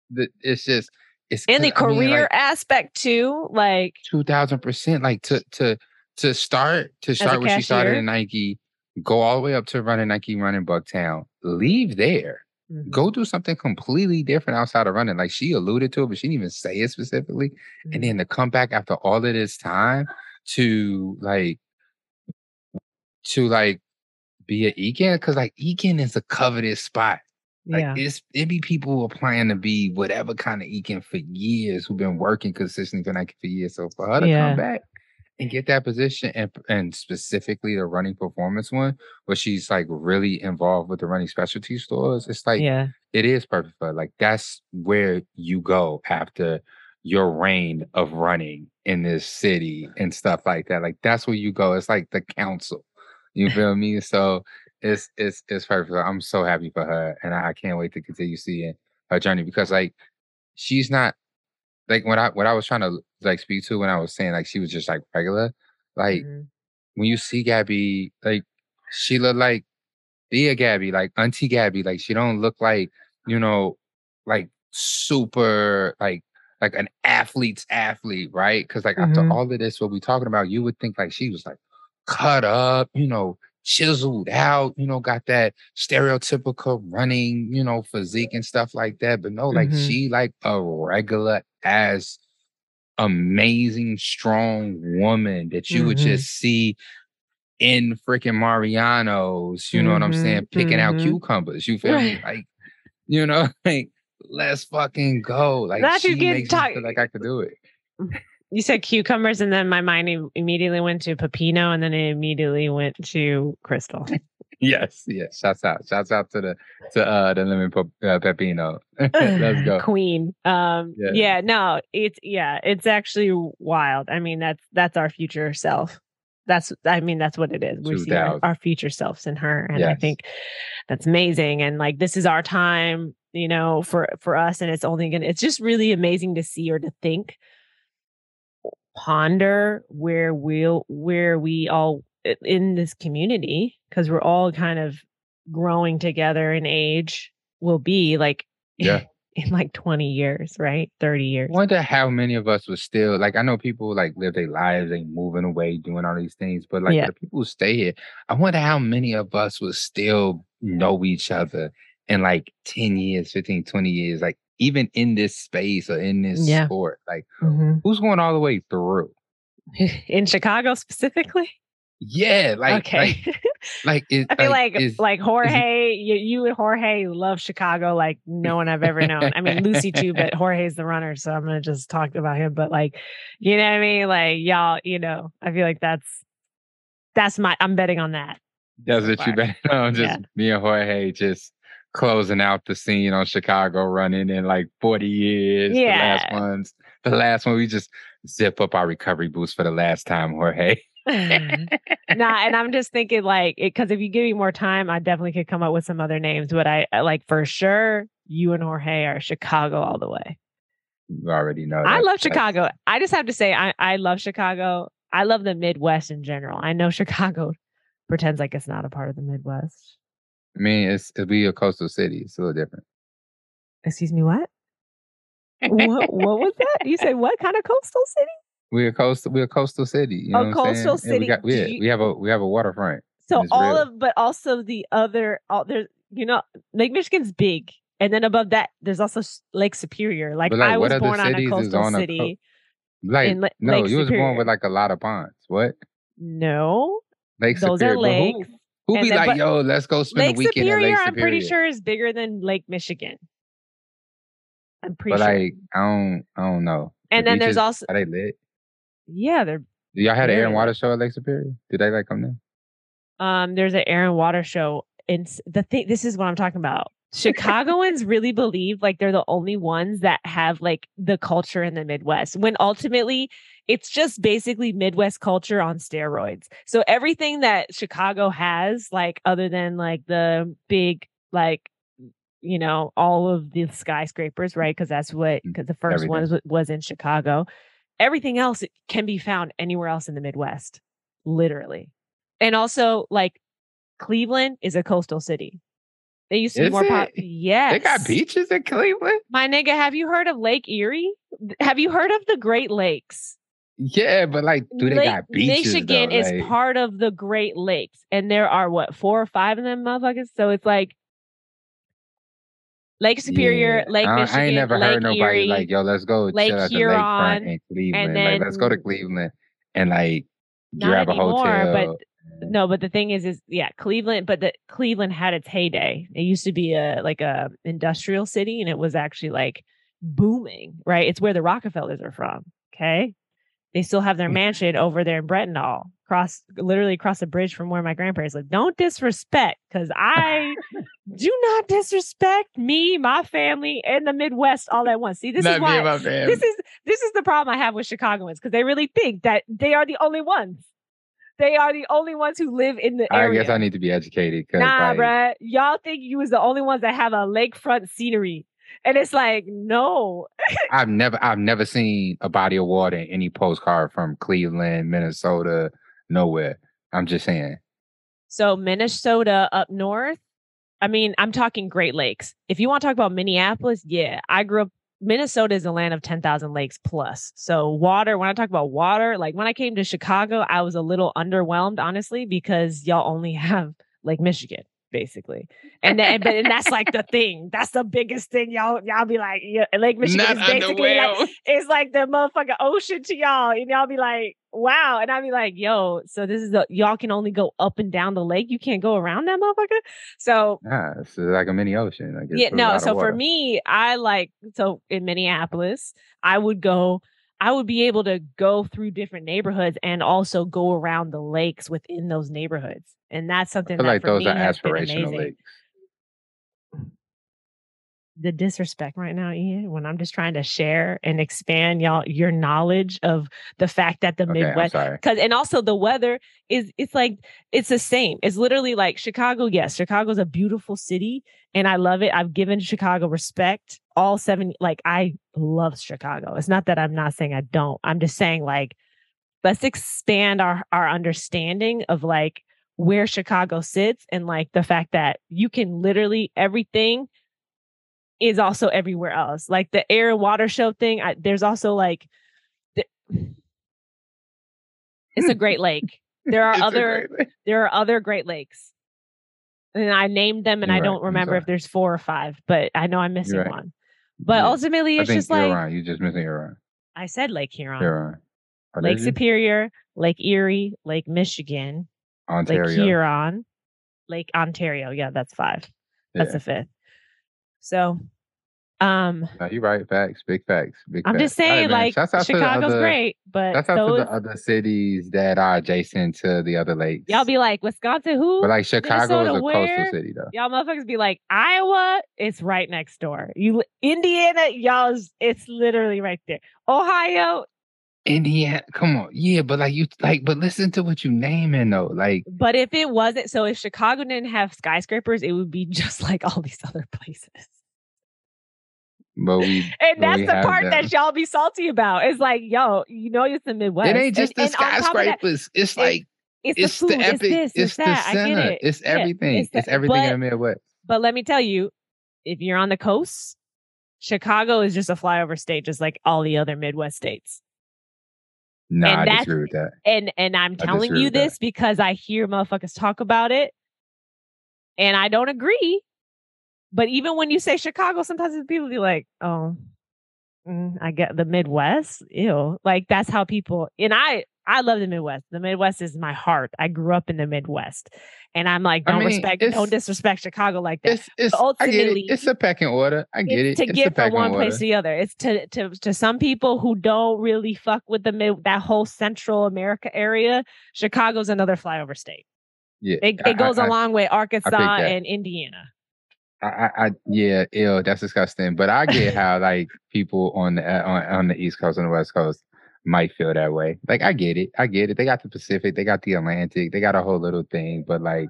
the it's just it's and the. I mean, career like, aspect too. Like two thousand percent. Like to to to start to start when she started in Nike, go all the way up to running Nike running Bucktown, leave there, Mhm, go do something completely different outside of running. Like she alluded to it, but she didn't even say it specifically. mhm. And then to come back after all of this time to like to like be a Ekin because like Ekin is a coveted spot Like yeah. it's it be people applying to be whatever kind of Ekin for years who've been working consistently for Nike for years. So for her to Yeah. come back and get that position and and specifically the running performance one, where she's like really involved with the running specialty stores, it's like yeah. it is perfect for her. like that's where you go after your reign of running in this city and stuff like that. Like that's where you go. It's like the council. You feel me? So it's it's it's perfect. I'm so happy for her, and I, I can't wait to continue seeing her journey because like she's not like what I what I was trying to like speak to when I was saying like she was just like regular. Like Mhm. when you see Gabi, like she look like Tía Gabi, like Auntie Gabi. Like she don't look like, you know, like super like like an athlete's athlete, right? Because like after Mhm. all of this, what we talking about, you would think like she was like cut up, you know, chiseled out, you know, got that stereotypical running, you know, physique and stuff like that. But no, like Mhm. she like a regular as amazing, strong woman that you would Mhm. just see in freaking Mariano's, you know what I'm Mhm, saying? Picking out mhm. cucumbers. You feel me? Like, you know, like let's fucking go. Like Not she to get makes me feel like I could do it. You said cucumbers, and then my mind immediately went to Pepino, and then it immediately went to Crystal. Yes, yes. Shouts out. Shouts out to the to uh the lemon pep- uh, pepino. let's go. Queen. Um, Yeah. yeah. no, it's yeah, it's actually wild. I mean, that's that's our future self. That's I mean, that's what it is. We see our, our future selves in her, and I think that's amazing. And like, this is our time, you know, for for us, and it's only gonna. It's just really amazing to see or to think, ponder where we'll where we all in this community because we're all kind of growing together in age will be like Yeah. in like 20 years right 30 years I wonder how many of us would still like I know people like live their lives, they moving away, doing all these things, but like Yeah. the people who stay here, I wonder how many of us would still know each other in like 10 years, 15, 20 years, like even in this space or in this Yeah. sport. Like Mhm. who's going all the way through? in chicago specifically Yeah, like okay like like i feel like is- like jorge you, you and jorge love chicago like no one i've ever known i mean lucy too but jorge's the runner so i'm gonna just talk about him but like you know what i mean like y'all you know i feel like that's that's my i'm betting on that That's what you bet on. Just Yeah. me and Jorge just closing out the scene on Chicago running in like 40 years. Yeah. The last ones. The last one, we just zip up our recovery boost for the last time, Jorge. Mm-hmm. nah, and I'm just thinking like because if you give me more time, I definitely could come up with some other names. But I I- like for sure you and Jorge are Chicago all the way. You already know. I that's- love that's- Chicago. I just have to say I I love Chicago. I love the Midwest in general. I know Chicago pretends like it's not a part of the Midwest. I mean, it's it'll be a coastal city. It's a little different. Excuse me, what? what what was that? You said what kind of coastal city? We're a coastal. We're a coastal city. You know A coastal? City. We, got, we, you- we have a we have a waterfront. So all real. of, but also the other, all there's, you know, Lake Michigan's big, and then above that, there's also Lake Superior. Like, like, I was born on a coastal on a co- city. Like La- no, Lake you was born with like a lot of ponds. What? no, Lake those Superior. are who- lakes. Who, And be then- like, yo, let's go spend Lake the weekend Superior, at Lake Superior, I'm pretty sure is bigger than Lake Michigan. I'm pretty But sure. like, I don't, I don't know. The and then there's also, are they lit? yeah, there, Do y'all had an air and water show at Lake Superior? Did they like come there? um, there's an air and water show. And the thing, this is what I'm talking about. Chicagoans really believe like they're the only ones that have like the culture in the Midwest when ultimately it's just basically Midwest culture on steroids. So everything that Chicago has, like other than like the big, like, you know, all of the skyscrapers, right? Mm-hmm. Because that's what, mm-hmm. because the first one was, was in Chicago. Everything else can be found anywhere else in the Midwest, literally. And also, like, Cleveland is a coastal city. They used to be more pop. it? Yes. They got beaches in Cleveland? My nigga, have you heard of Lake Erie? Have you heard of the Great Lakes? Yeah, but like, do they Lake got beaches? Michigan though? is part of the Great Lakes, and there are what four or five of them motherfuckers. So it's like Lake Superior, yeah. Lake Michigan, I ain't never Lake heard nobody Erie, like, yo, let's go Lake chill at the Huron, lakefront in Cleveland. and like, let's go to Cleveland and like grab a hotel. but no, but the thing is, is yeah, Cleveland. But the Cleveland had its heyday. It used to be a like a industrial city, and it was actually like booming. Right, it's where the Rockefellers are from. Okay, they still have their mm. mansion over there in Bratenahl, cross literally across the bridge from where my grandparents live. Don't disrespect, because I do not disrespect me, my family, and the Midwest all at once. See, this Not is why and my fam. this is this is the problem I have with Chicagoans because they really think that they are the only ones. They are the only ones who live in the area. I guess I need to be educated Nah, like, bruh. Y'all think you was the only ones that have a lakefront scenery. And it's like, no. I've never I've never seen a body of water in any postcard from Cleveland, Minnesota, nowhere. I'm just saying. So Minnesota up north. I mean, I'm talking Great Lakes. If you want to talk about Minneapolis, yeah. I grew up Minnesota is a land of 10,000 lakes plus. So water, when I talk about water, like when I came to Chicago, I was a little underwhelmed, honestly, because y'all only have Lake Michigan, basically. And then, but and that's like the thing. That's the biggest thing. Y'all, y'all be like, yeah, Lake Michigan is basically like it's like the motherfucking ocean to y'all. And y'all be like, wow. And I'll be like, yo, so this is the y'all can only go up and down the lake. You can't go around that motherfucker. So Nah, it's uh, like a mini ocean. I guess, yeah, with a lot no. So for me, I like so in Minneapolis, I would go, I would be able to go through different neighborhoods and also go around the lakes within those neighborhoods. And that's I something that like for those me are aspirational amazing. lakes. The disrespect right now, Ian, when I'm just trying to share and expand y'all your knowledge of the fact that the Okay, Midwest because and also the weather is it's like it's the same. It's literally like Chicago. Yes, Chicago's a beautiful city and I love it. I've given Chicago respect. All seven, like I love Chicago. It's not that I'm not saying I don't. I'm just saying like let's expand our our understanding of like where Chicago sits and like the fact that you can literally everything is also everywhere else. Like the air and water show thing, I, there's also like the, it's a Great Lake. There are It's other there are other Great Lakes. And I named them and You're I don't I'm remember if there's four or five, but I know I'm missing right. one. But Yeah. ultimately it's just you're like wrong. You just missing Huron. I said Lake Huron, Huron. Lake you? Superior, Lake Erie, Lake Michigan, Ontario. Lake Huron, Lake Ontario. Yeah, that's five. That's Yeah. the fifth. So um No, you're right. Facts. Big facts. Big I'm facts. just right, saying, man. like to Chicago's other- great, but That's out to those the other cities that are adjacent to the other lakes. y'all be like Wisconsin, who? but like Chicago is a where? coastal city though. y'all motherfuckers be like Iowa, it's right next door. You Indiana, y'all's it's literally right there. Ohio, Indiana, come on, yeah, but like you like, but listen to what you naming though. Like, but if it wasn't, so if Chicago didn't have skyscrapers, it would be just like all these other places. But we And that's we the part them. that y'all be salty about. It's like, yo, you know, it's the Midwest. It ain't just and, the and that, skyscrapers. It's it's like it's, it's the the, epic. it's this, it's it's the that. I get center. it. It's everything. it's It's, the- everything in the Midwest. But let me tell you, if you're on the coast, Chicago is just a flyover state, just like all the other Midwest states. No, and I disagree with that. And and I'm telling you with that. this because I hear motherfuckers talk about it, and I don't agree. But even when you say Chicago, sometimes people be like, "Oh, mm, I get the Midwest." Ew, like that's how people. And I I love the Midwest. The Midwest is my heart. I grew up in the Midwest, and I'm like, don't mean, respect, don't disrespect Chicago like that. It's it's I ultimately, it. It's a pecking order. I get it. to it's get from one order. place to the other. It's to to to some people who don't really fuck with the mid that whole Central America area. Chicago's another flyover state. Yeah, It, it goes I, I, along with Arkansas and Indiana. I, I, I, yeah, ew, that's disgusting. But I get how like people on the uh, on, on the East Coast and the West Coast might feel that way. Like I get it, I get it. They got the Pacific, they got the Atlantic, they got a whole little thing. But like,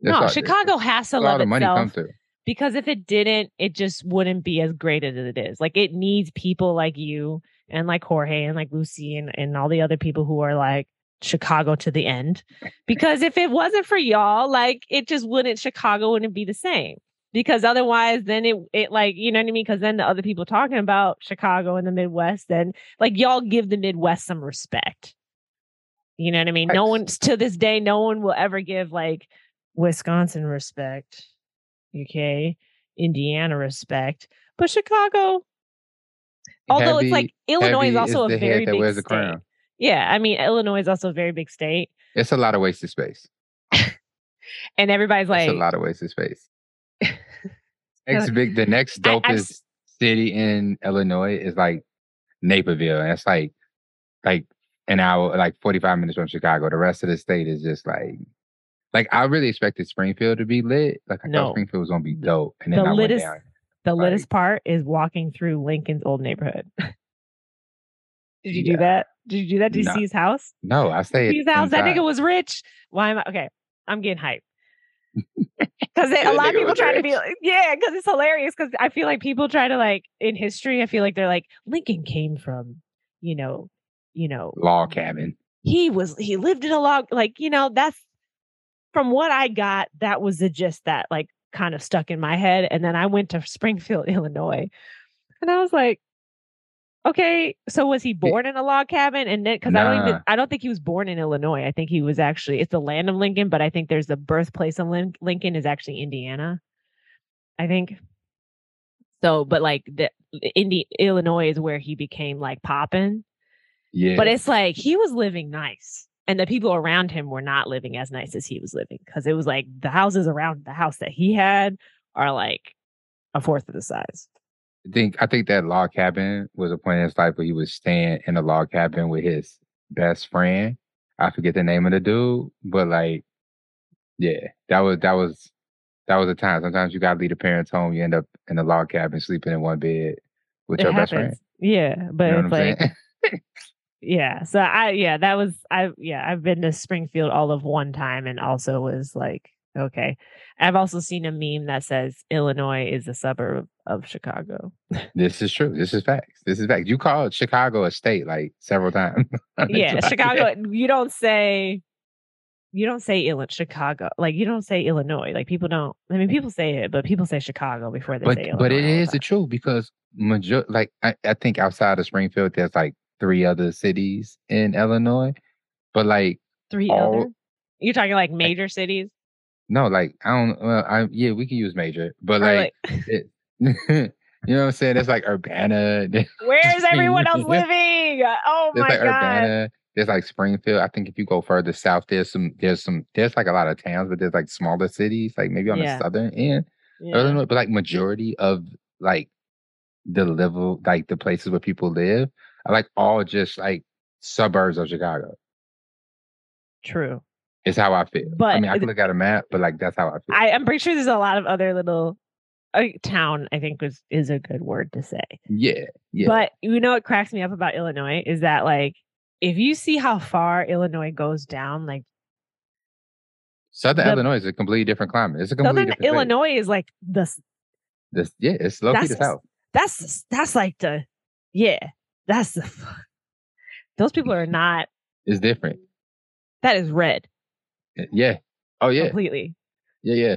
No, all- Chicago has to love the money come itself through. because if it didn't, it just wouldn't be as great as it is. Like it needs people like you and like Jorge and like Lucy and, and all the other people who are like Chicago to the end. Because if it wasn't for y'all, like it just wouldn't Chicago wouldn't be the same. Because otherwise, then it it like you know what I mean. Because then the other people talking about Chicago and the Midwest, then like y'all give the Midwest some respect. You know what I mean? No one to this day, no one will ever give like Wisconsin respect, Okay? Indiana respect, but Chicago. Although Heavy- it's like Illinois is also the a very big state. Yeah, I mean Illinois is also a very big state, It's a lot of wasted space. and everybody's like, it's a lot of wasted space. next big, the next dopest I, city in Illinois is like Naperville, and it's like like an hour, like forty five minutes from Chicago. The rest of the state is just like. Like I really expected Springfield to be lit. Like I no. thought Springfield was gonna be dope, and then the I went down. The like, littest part is walking through Lincoln's old neighborhood. Did you yeah. do that? Did you do that? Did you see his house? No, I stayed. His house. Inside. That nigga was rich. Why am I okay? I'm getting hyped. Because a lot of people try rich. to be like, yeah, because it's hilarious. Because I feel like people try to like in history, I feel like they're like Lincoln came from, you know, you know, log cabin. He was he lived in a log like you know that's from what I got. That was the gist that like kind of stuck in my head. And then I went to Springfield, Illinois, and I was like, okay, so was he born in a log cabin? And then because nah. I don't even I don't think he was born in Illinois. I think he was actually it's the land of Lincoln, but I think there's the birthplace of Lin- Lincoln is actually Indiana. I think. So, but like the Indi- Illinois is where he became like popping. Yeah. But it's like he was living nice. And the people around him were not living as nice as he was living because it was like the houses around the house that he had are like a fourth of the size. I think I think that log cabin was a point in his life where he was staying in a log cabin with his best friend. I forget the name of the dude, but like, yeah, that was that was that was a time. Sometimes you gotta leave the parents home. You end up in a log cabin, sleeping in one bed with it your happens. best friend. Yeah, but you know it's like, yeah. So I yeah, that was I yeah I've been to Springfield all of one time, and also was like Okay. I've also seen a meme that says Illinois is a suburb of Chicago. This is true. This is facts. This is facts. You called Chicago a state like several times. yeah, Chicago. You don't say you don't say Illinois, Chicago. Like you don't say Illinois. Like people don't. I mean, people say it, but people say Chicago before they but, say Illinois. But it is the truth because major. Like I, I think outside of Springfield, there's like three other cities in Illinois, but like three all, other. You're talking like major cities. No, like I don't. Well, I yeah, we can use major, but like, like it, you know what I'm saying? It's like Urbana. Where's everyone else living? Oh my like god. Urbana. There's like Springfield. I think if you go further south, there's some, there's some, there's like a lot of towns, but there's like smaller cities, like maybe on yeah. the southern end, yeah. but like majority of like the level, like the places where people live, are like all just like suburbs of Chicago. True. It's how I feel. But I mean, I can look at a map, but like that's how I feel. I, am pretty sure there's a lot of other little uh, town. I think is is a good word to say. Yeah, yeah. But you know what cracks me up about Illinois is that like if you see how far Illinois goes down, like Southern the, Illinois is a completely different climate. It's a completely Southern Illinois is like the this yeah, it's low key the south. That's that's like the yeah, that's the those people are not. It's different. That is red. Yeah. Oh yeah. Completely. Yeah, yeah.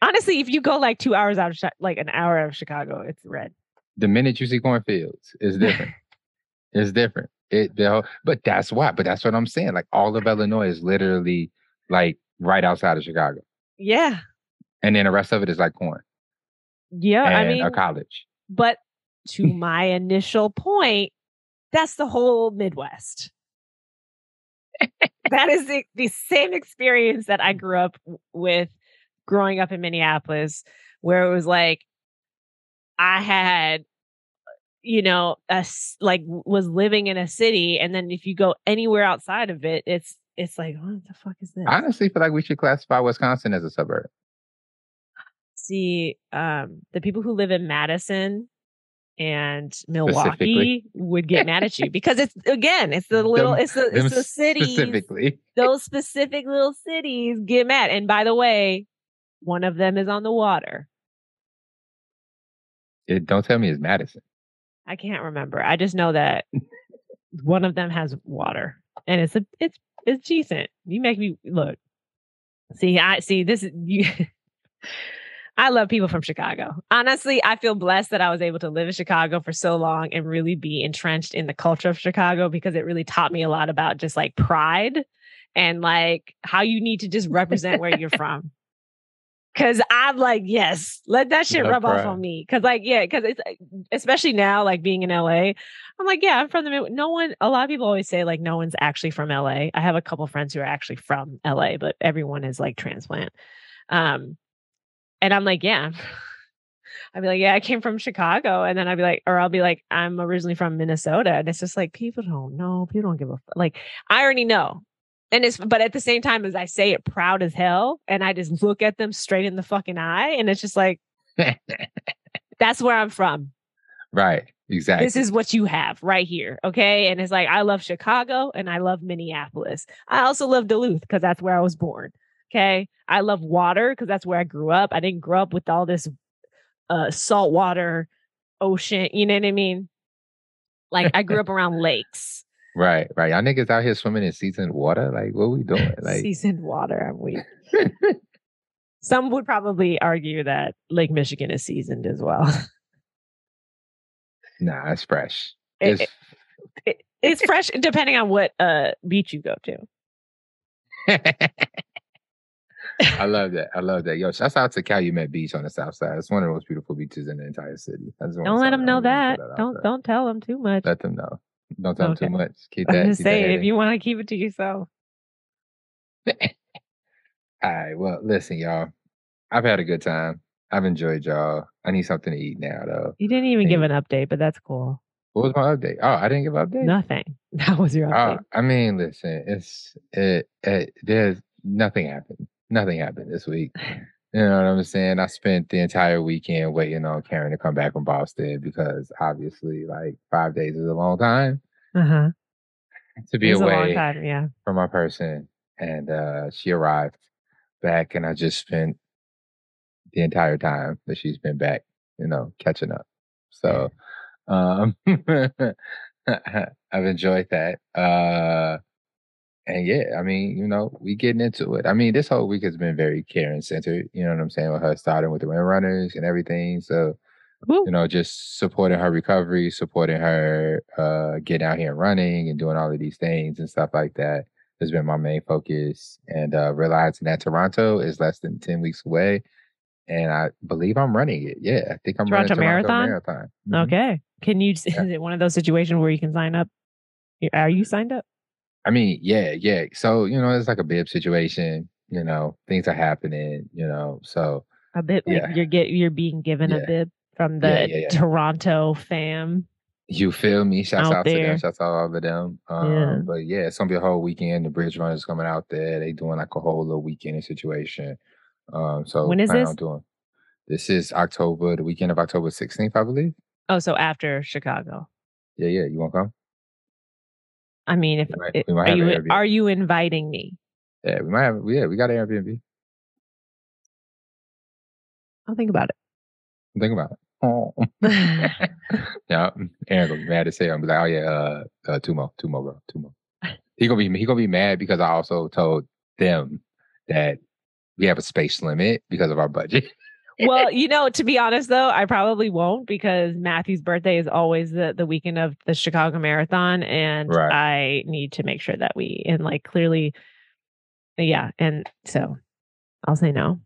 Honestly, if you go like two hours out of like an hour out of Chicago, it's red. The minute you see cornfields, it's different. it's different. It the but that's why. But that's what I'm saying. Like all of Illinois is literally like right outside of Chicago. Yeah. And then the rest of it is like corn. Yeah, I mean a college. But to my initial point, that's the whole Midwest that is the, the same experience that I grew up with growing up in Minneapolis, where it was like I had you know, a, like was living in a city, and then if you go anywhere outside of it, it's it's like what the fuck is this? I honestly feel like we should classify Wisconsin as a suburb. See, um, the people who live in Madison and Milwaukee would get mad at you because it's again, it's the little, them, it's the it's the city specifically. Those specific little cities get mad. And by the way, one of them is on the water. It, don't tell me it's Madison. I can't remember. I just know that one of them has water, and it's a it's it's decent. You make me look. See, I see this is you. I love people from Chicago. Honestly, I feel blessed that I was able to live in Chicago for so long and really be entrenched in the culture of Chicago because it really taught me a lot about just like pride and like how you need to just represent where you're from. Cause I'm like, yes, let that shit rub off on me. Cause like, yeah, cause it's especially now, like being in LA, I'm like, yeah, I'm from the Mid- no one. A lot of people always say like no one's actually from LA. I have a couple friends who are actually from LA, but everyone is like transplant. Um, and I'm like, yeah. I'd be like, yeah, I came from Chicago, and then I'd be like, or I'll be like, I'm originally from Minnesota, and it's just like people don't know, people don't give a f- like. I already know, and it's but at the same time as I say it proud as hell, and I just look at them straight in the fucking eye, and it's just like, that's where I'm from. right. Exactly. This is what you have right here. Okay. And it's like, I love Chicago and I love Minneapolis. I also love Duluth because that's where I was born. Okay. I love water because that's where I grew up. I didn't grow up with all this uh, salt water, ocean. You know what I mean? Like I grew up around lakes, right. Right. Y'all niggas out here swimming in seasoned water. Like, what we doing? Like, seasoned water. I'm weak. Some would probably argue that Lake Michigan is seasoned as well. nah, it's fresh. It- It's, it- it's fresh depending on what uh, beach you go to. I love that. I love that. Yo, shouts out to Calumet Beach on the south side. It's one of the most beautiful beaches in the entire city. Just Don't let them know I'm that. Don't there. don't tell them too much. let them know. Don't tell them too much. Keep I'm that. just keep that saying, if you want to keep it to yourself. All right. Well, listen, y'all. I've had a good time. I've enjoyed y'all. I need something to eat now, though. You didn't even give an update, but that's cool. What was my update? Oh, I didn't give an update. Nothing. That was your Oh, update. I mean, listen, it's it, it. There's nothing happened. Nothing happened this week. You know what I'm saying? I spent the entire weekend waiting on Karen to come back from Boston because obviously, like five days is a long time Uh huh. to be It's a long away time. Yeah. from my person. And uh, she arrived back, and I just spent the entire time that she's been back, you know, catching up. So, um, I've enjoyed that. Uh, and yeah, I mean, you know, we getting into it. I mean, this whole week has been very Karen centered. You know what I'm saying? With her starting with the wind runners and everything. So, Woo. you know, just supporting her recovery, supporting her uh getting out here and running and doing all of these things and stuff like that has been my main focus. And uh realizing that Toronto is less than 10 weeks away. And I believe I'm running it. Yeah, I think I'm Toronto running Toronto Marathon? Marathon. Mhm. Okay. Can you? Is it one of those situations where you can sign up? Are you signed up? I mean, yeah, yeah. So, you know, it's like a bib situation, you know, things are happening, you know. So A bit. Like Yeah. you're get you're being given Yeah. a bib from the Yeah. Toronto fam. you feel me? Shouts Out out, to them. Shouts out all of them. Um, but yeah, it's gonna be a whole weekend. The bridge runners coming out there. They doing like a whole little weekend situation. Um, so When is this? doing this is October, the weekend of October 16th, I believe. Oh, so after Chicago. Yeah, yeah. You wanna come? I mean, if might- it- we might are you are you inviting me? Yeah, we might have yeah, we got an Airbnb. I'll think about it. Think about it. Oh. yeah, Aaron gonna be mad to say I'm like, oh yeah, uh, uh two more, two more, bro, two more. He gonna be he gonna be mad because I also told them that we have a space limit because of our budget. Well, you know, to be honest though, I probably won't because Matthew's birthday is always the the weekend of the Chicago Marathon, and Right. I need to make sure that we and like clearly, yeah, and so I'll say no.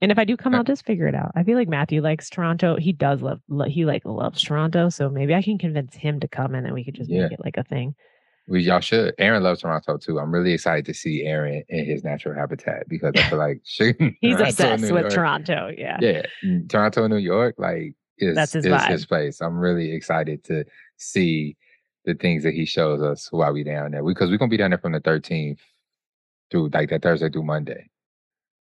And if I do come, I'll just figure it out. I feel like Matthew likes Toronto. He does love. lo- He like loves Toronto, so maybe I can convince him to come, and then we could just Yeah. make it like a thing. We y'all should. Aaron loves Toronto too. I'm really excited to see Aaron in his natural habitat because I feel like shit, He's Toronto, obsessed New with York- Toronto. Yeah. Yeah, mm, Toronto, New York, like is That's his is his place. I'm really excited to see the things that he shows us while we down there. Because we're gonna be down there from the 13th through like that Thursday through Monday.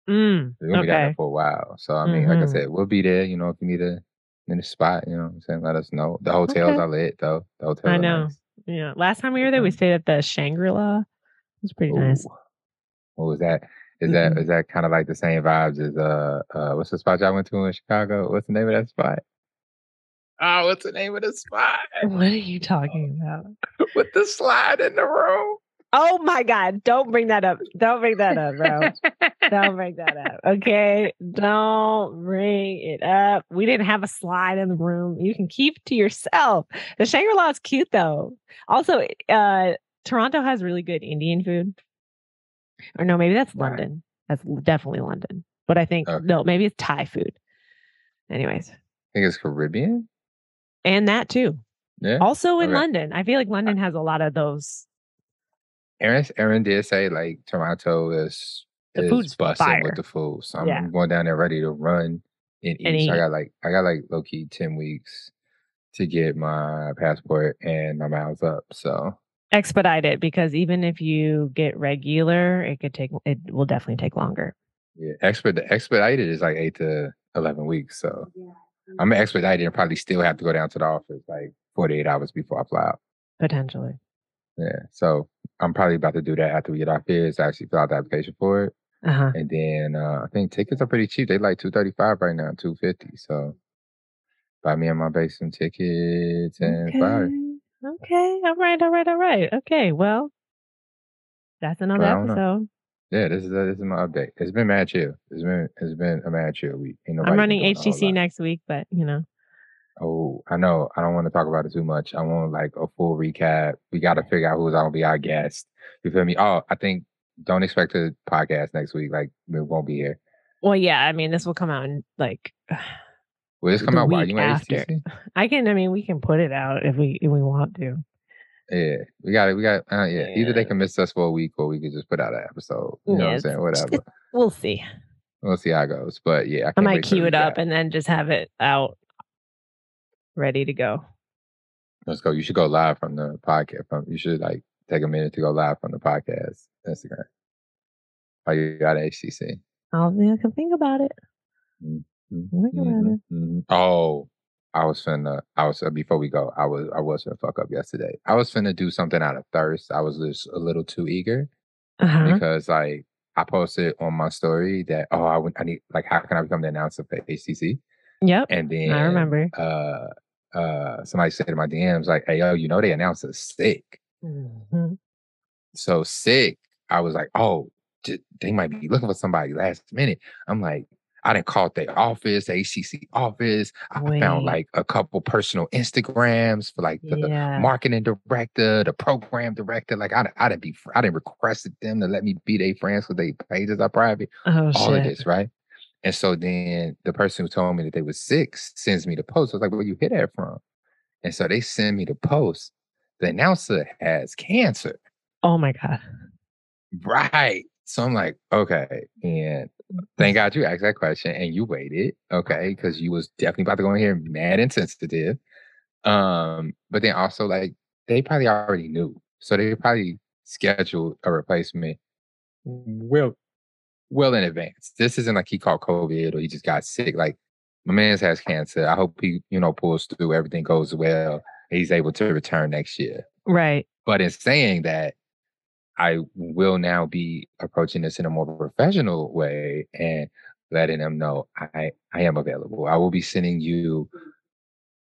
Mm, We're gonna be down there for a while. So I mean, like I Mhm. said, we'll be there. You know, if you need a need a spot, you know, what I'm saying, let us know. The hotels Okay. are lit though. The hotels I know. nice. Yeah. Last time we were there, we stayed at the Shangri La. It was pretty nice. What was that? Is that Mhm. is that kind of like the same vibes as uh uh what's the spot y'all went to in Chicago? What's the name of that spot? Oh, what's the name of the spot? What are you talking about? With the slide in the room. Oh my God. Don't bring that up. Don't bring that up, bro. Don't bring that up. Okay. Don't bring it up. We didn't have a slide in the room. You can keep to yourself. The Shangri La is cute though. Also, uh, Toronto has really good Indian food. Or no, maybe that's. London. That's definitely London. but I think Okay. no, maybe it's Thai food. Anyways, I think it's Caribbean. and that too. Yeah. Also in Okay. London, I feel like London has a lot of those. Aaron Aaron did say like Toronto is The is food's busting fire. with the food. So I'm Yeah. going down there ready to run and eat. And So I got like I got like low key ten weeks to get my passport and my miles up. So expedite it because even if you get regular, it could take it will definitely take longer. yeah, expedited is like eight to eleven weeks. So I'm gonna expedite and probably still have to go down to the office like 48 hours before I fly out. Potentially. Yeah. So I'm probably about to do that after we get off here is actually fill out the application for it. Uh-huh. And then uh, I think tickets are pretty cheap. They like two thirty five right now, two fifty. So buy me and my base some tickets and Okay. fire. Okay. All right. All right. All right. Okay. Well, that's another Well, know. episode. Yeah, this is uh, this is my update. It's been mad chill. It's been it's been a mad chill week. I'm running a HTC next week, but you know, Oh, I know. I don't want to talk about it too much. I want like a full recap. We got to figure out who's gonna be our guest. You feel me? Oh, I think don't expect a podcast next week. Like we won't be here. well, yeah. I mean, this will come out in like Will this come out while you after. I can. I mean, we can put it out if we if we want to. Yeah, we got it. We got uh, yeah. Either they can miss us for a week, or we could just put out an episode. You know Yeah, what I'm saying? Whatever. We'll see. We'll see how it goes. But yeah, I, I might to queue it up and then just have it out, ready to go. Let's go. You should go live from the podcast. From you should like take a minute to go live from the podcast Instagram. Oh, you got HTC. I'll I can think about it. Mhm, Think about mhm, it. mhm. Oh, I was finna. I was uh, before we go. I was. I was finna fuck up yesterday. I was finna do something out of thirst. I was just a little too eager Uh-huh. because like I posted on my story that oh I I need like how can I become the announcer for HTC Yep. and then I remember. uh uh somebody said in my DMs like hey yo you know they announced a sick Mhm. so sick I was like oh they might be looking for somebody last minute I'm like I didn't call their office the HTC office I found like a couple personal Instagrams for like the Yeah. marketing director, the program director. Like I, I didn't be, I didn't requested them to let me be their friends because they pages are private. oh all of shit. this, right? And so then the person who told me that they was sick sends me the post. I was like, where you hit that from? And so they send me the post. The announcer has cancer. Oh my god. Right. So I'm like, okay. And thank God you asked that question and you waited. Okay. Cause you was definitely about to go in here mad and sensitive. Um, but then also like they probably already knew. So they probably scheduled a replacement well well in advance. This isn't like he caught COVID or he just got sick. Like my man's has cancer. I hope he, you know, pulls through, everything goes well. He's able to return next year. Right. But in saying that, I will now be approaching this in a more professional way and letting them know I, I am available. I will be sending you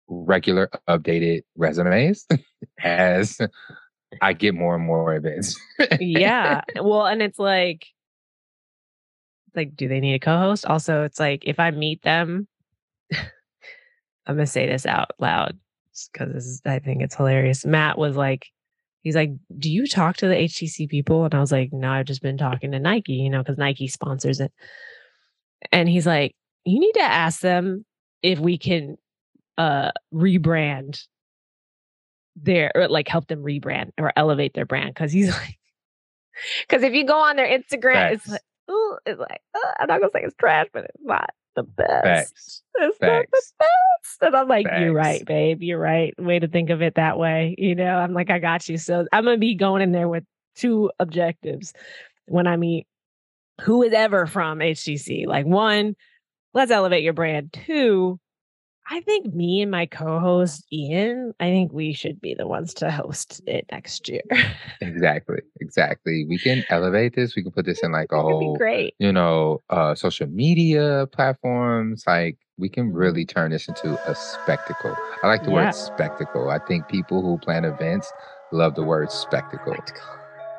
regular updated resumes as I get more and more events. yeah. Well, and it's like, like, do they need a co-host? Also, it's like if I meet them, I'm gonna say this out loud because I think it's hilarious. Matt was like, he's like, "Do you talk to the HTC people?" And I was like, "No, I've just been talking to Nike, you know, because Nike sponsors it." And he's like, "You need to ask them if we can uh rebrand their or like help them rebrand or elevate their brand because he's like because if you go on their instagram it's like ooh, it's like uh, i'm not gonna say it's trash but it's not the best. Facts. it's not the best. And i'm like you're right babe. You're right. Way to think of it that way you know? I'm like i got you. So i'm gonna be going in there with two objectives when i meet who is ever from htc like one let's elevate your brand. Two I think me and my co-host Ian, I think we should be the ones to host it next year. Exactly. Exactly. We can elevate this. We can put this in like a It could be whole, great. you know, uh social media platforms. Like we can really turn this into a spectacle. I like the Yeah. word spectacle. I think people who plan events love the word spectacle.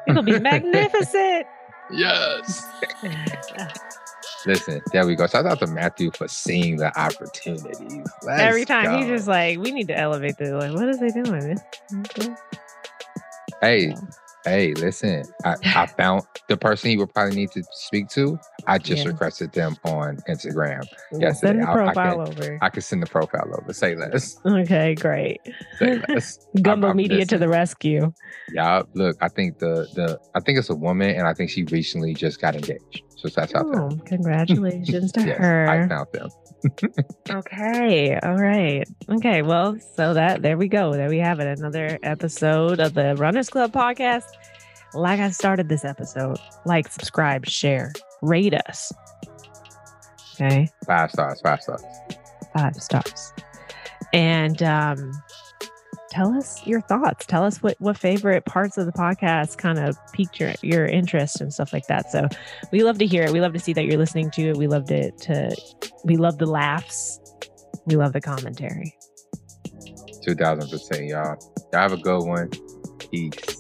It'll be magnificent. Yes. Listen, there we go. Shout out to Matthew for seeing the opportunities. Let's Every time he's just like, we need to elevate the like, what is they doing? Okay. Hey, hey, listen, I, I found the person you would probably need to speak to. I just Yeah. requested them on Instagram. We'll Yes, send the I- I profile over. I can send the profile over. Say less. okay, great. Say less. Gumbo I'm- I'm Media to the rescue. Yeah, look, I think the the I think it's a woman, and I think she recently just got engaged. So that's oh, out there. Oh, congratulations to Yes, I her. found them. Okay. All right. Okay. Well, so that there we go. There we have it. Another episode of the Runners Club podcast. Like I started this episode, like, subscribe, share, rate us. Okay. Five stars. Five stars. Five stars. And um tell us your thoughts. Tell us what what favorite parts of the podcast kind of piqued your your interest and stuff like that. So we love to hear it. We love to see that you're listening to it. We love to to we love the laughs. We love the commentary. Two thousand percent, y'all. Y'all have a good one. Peace.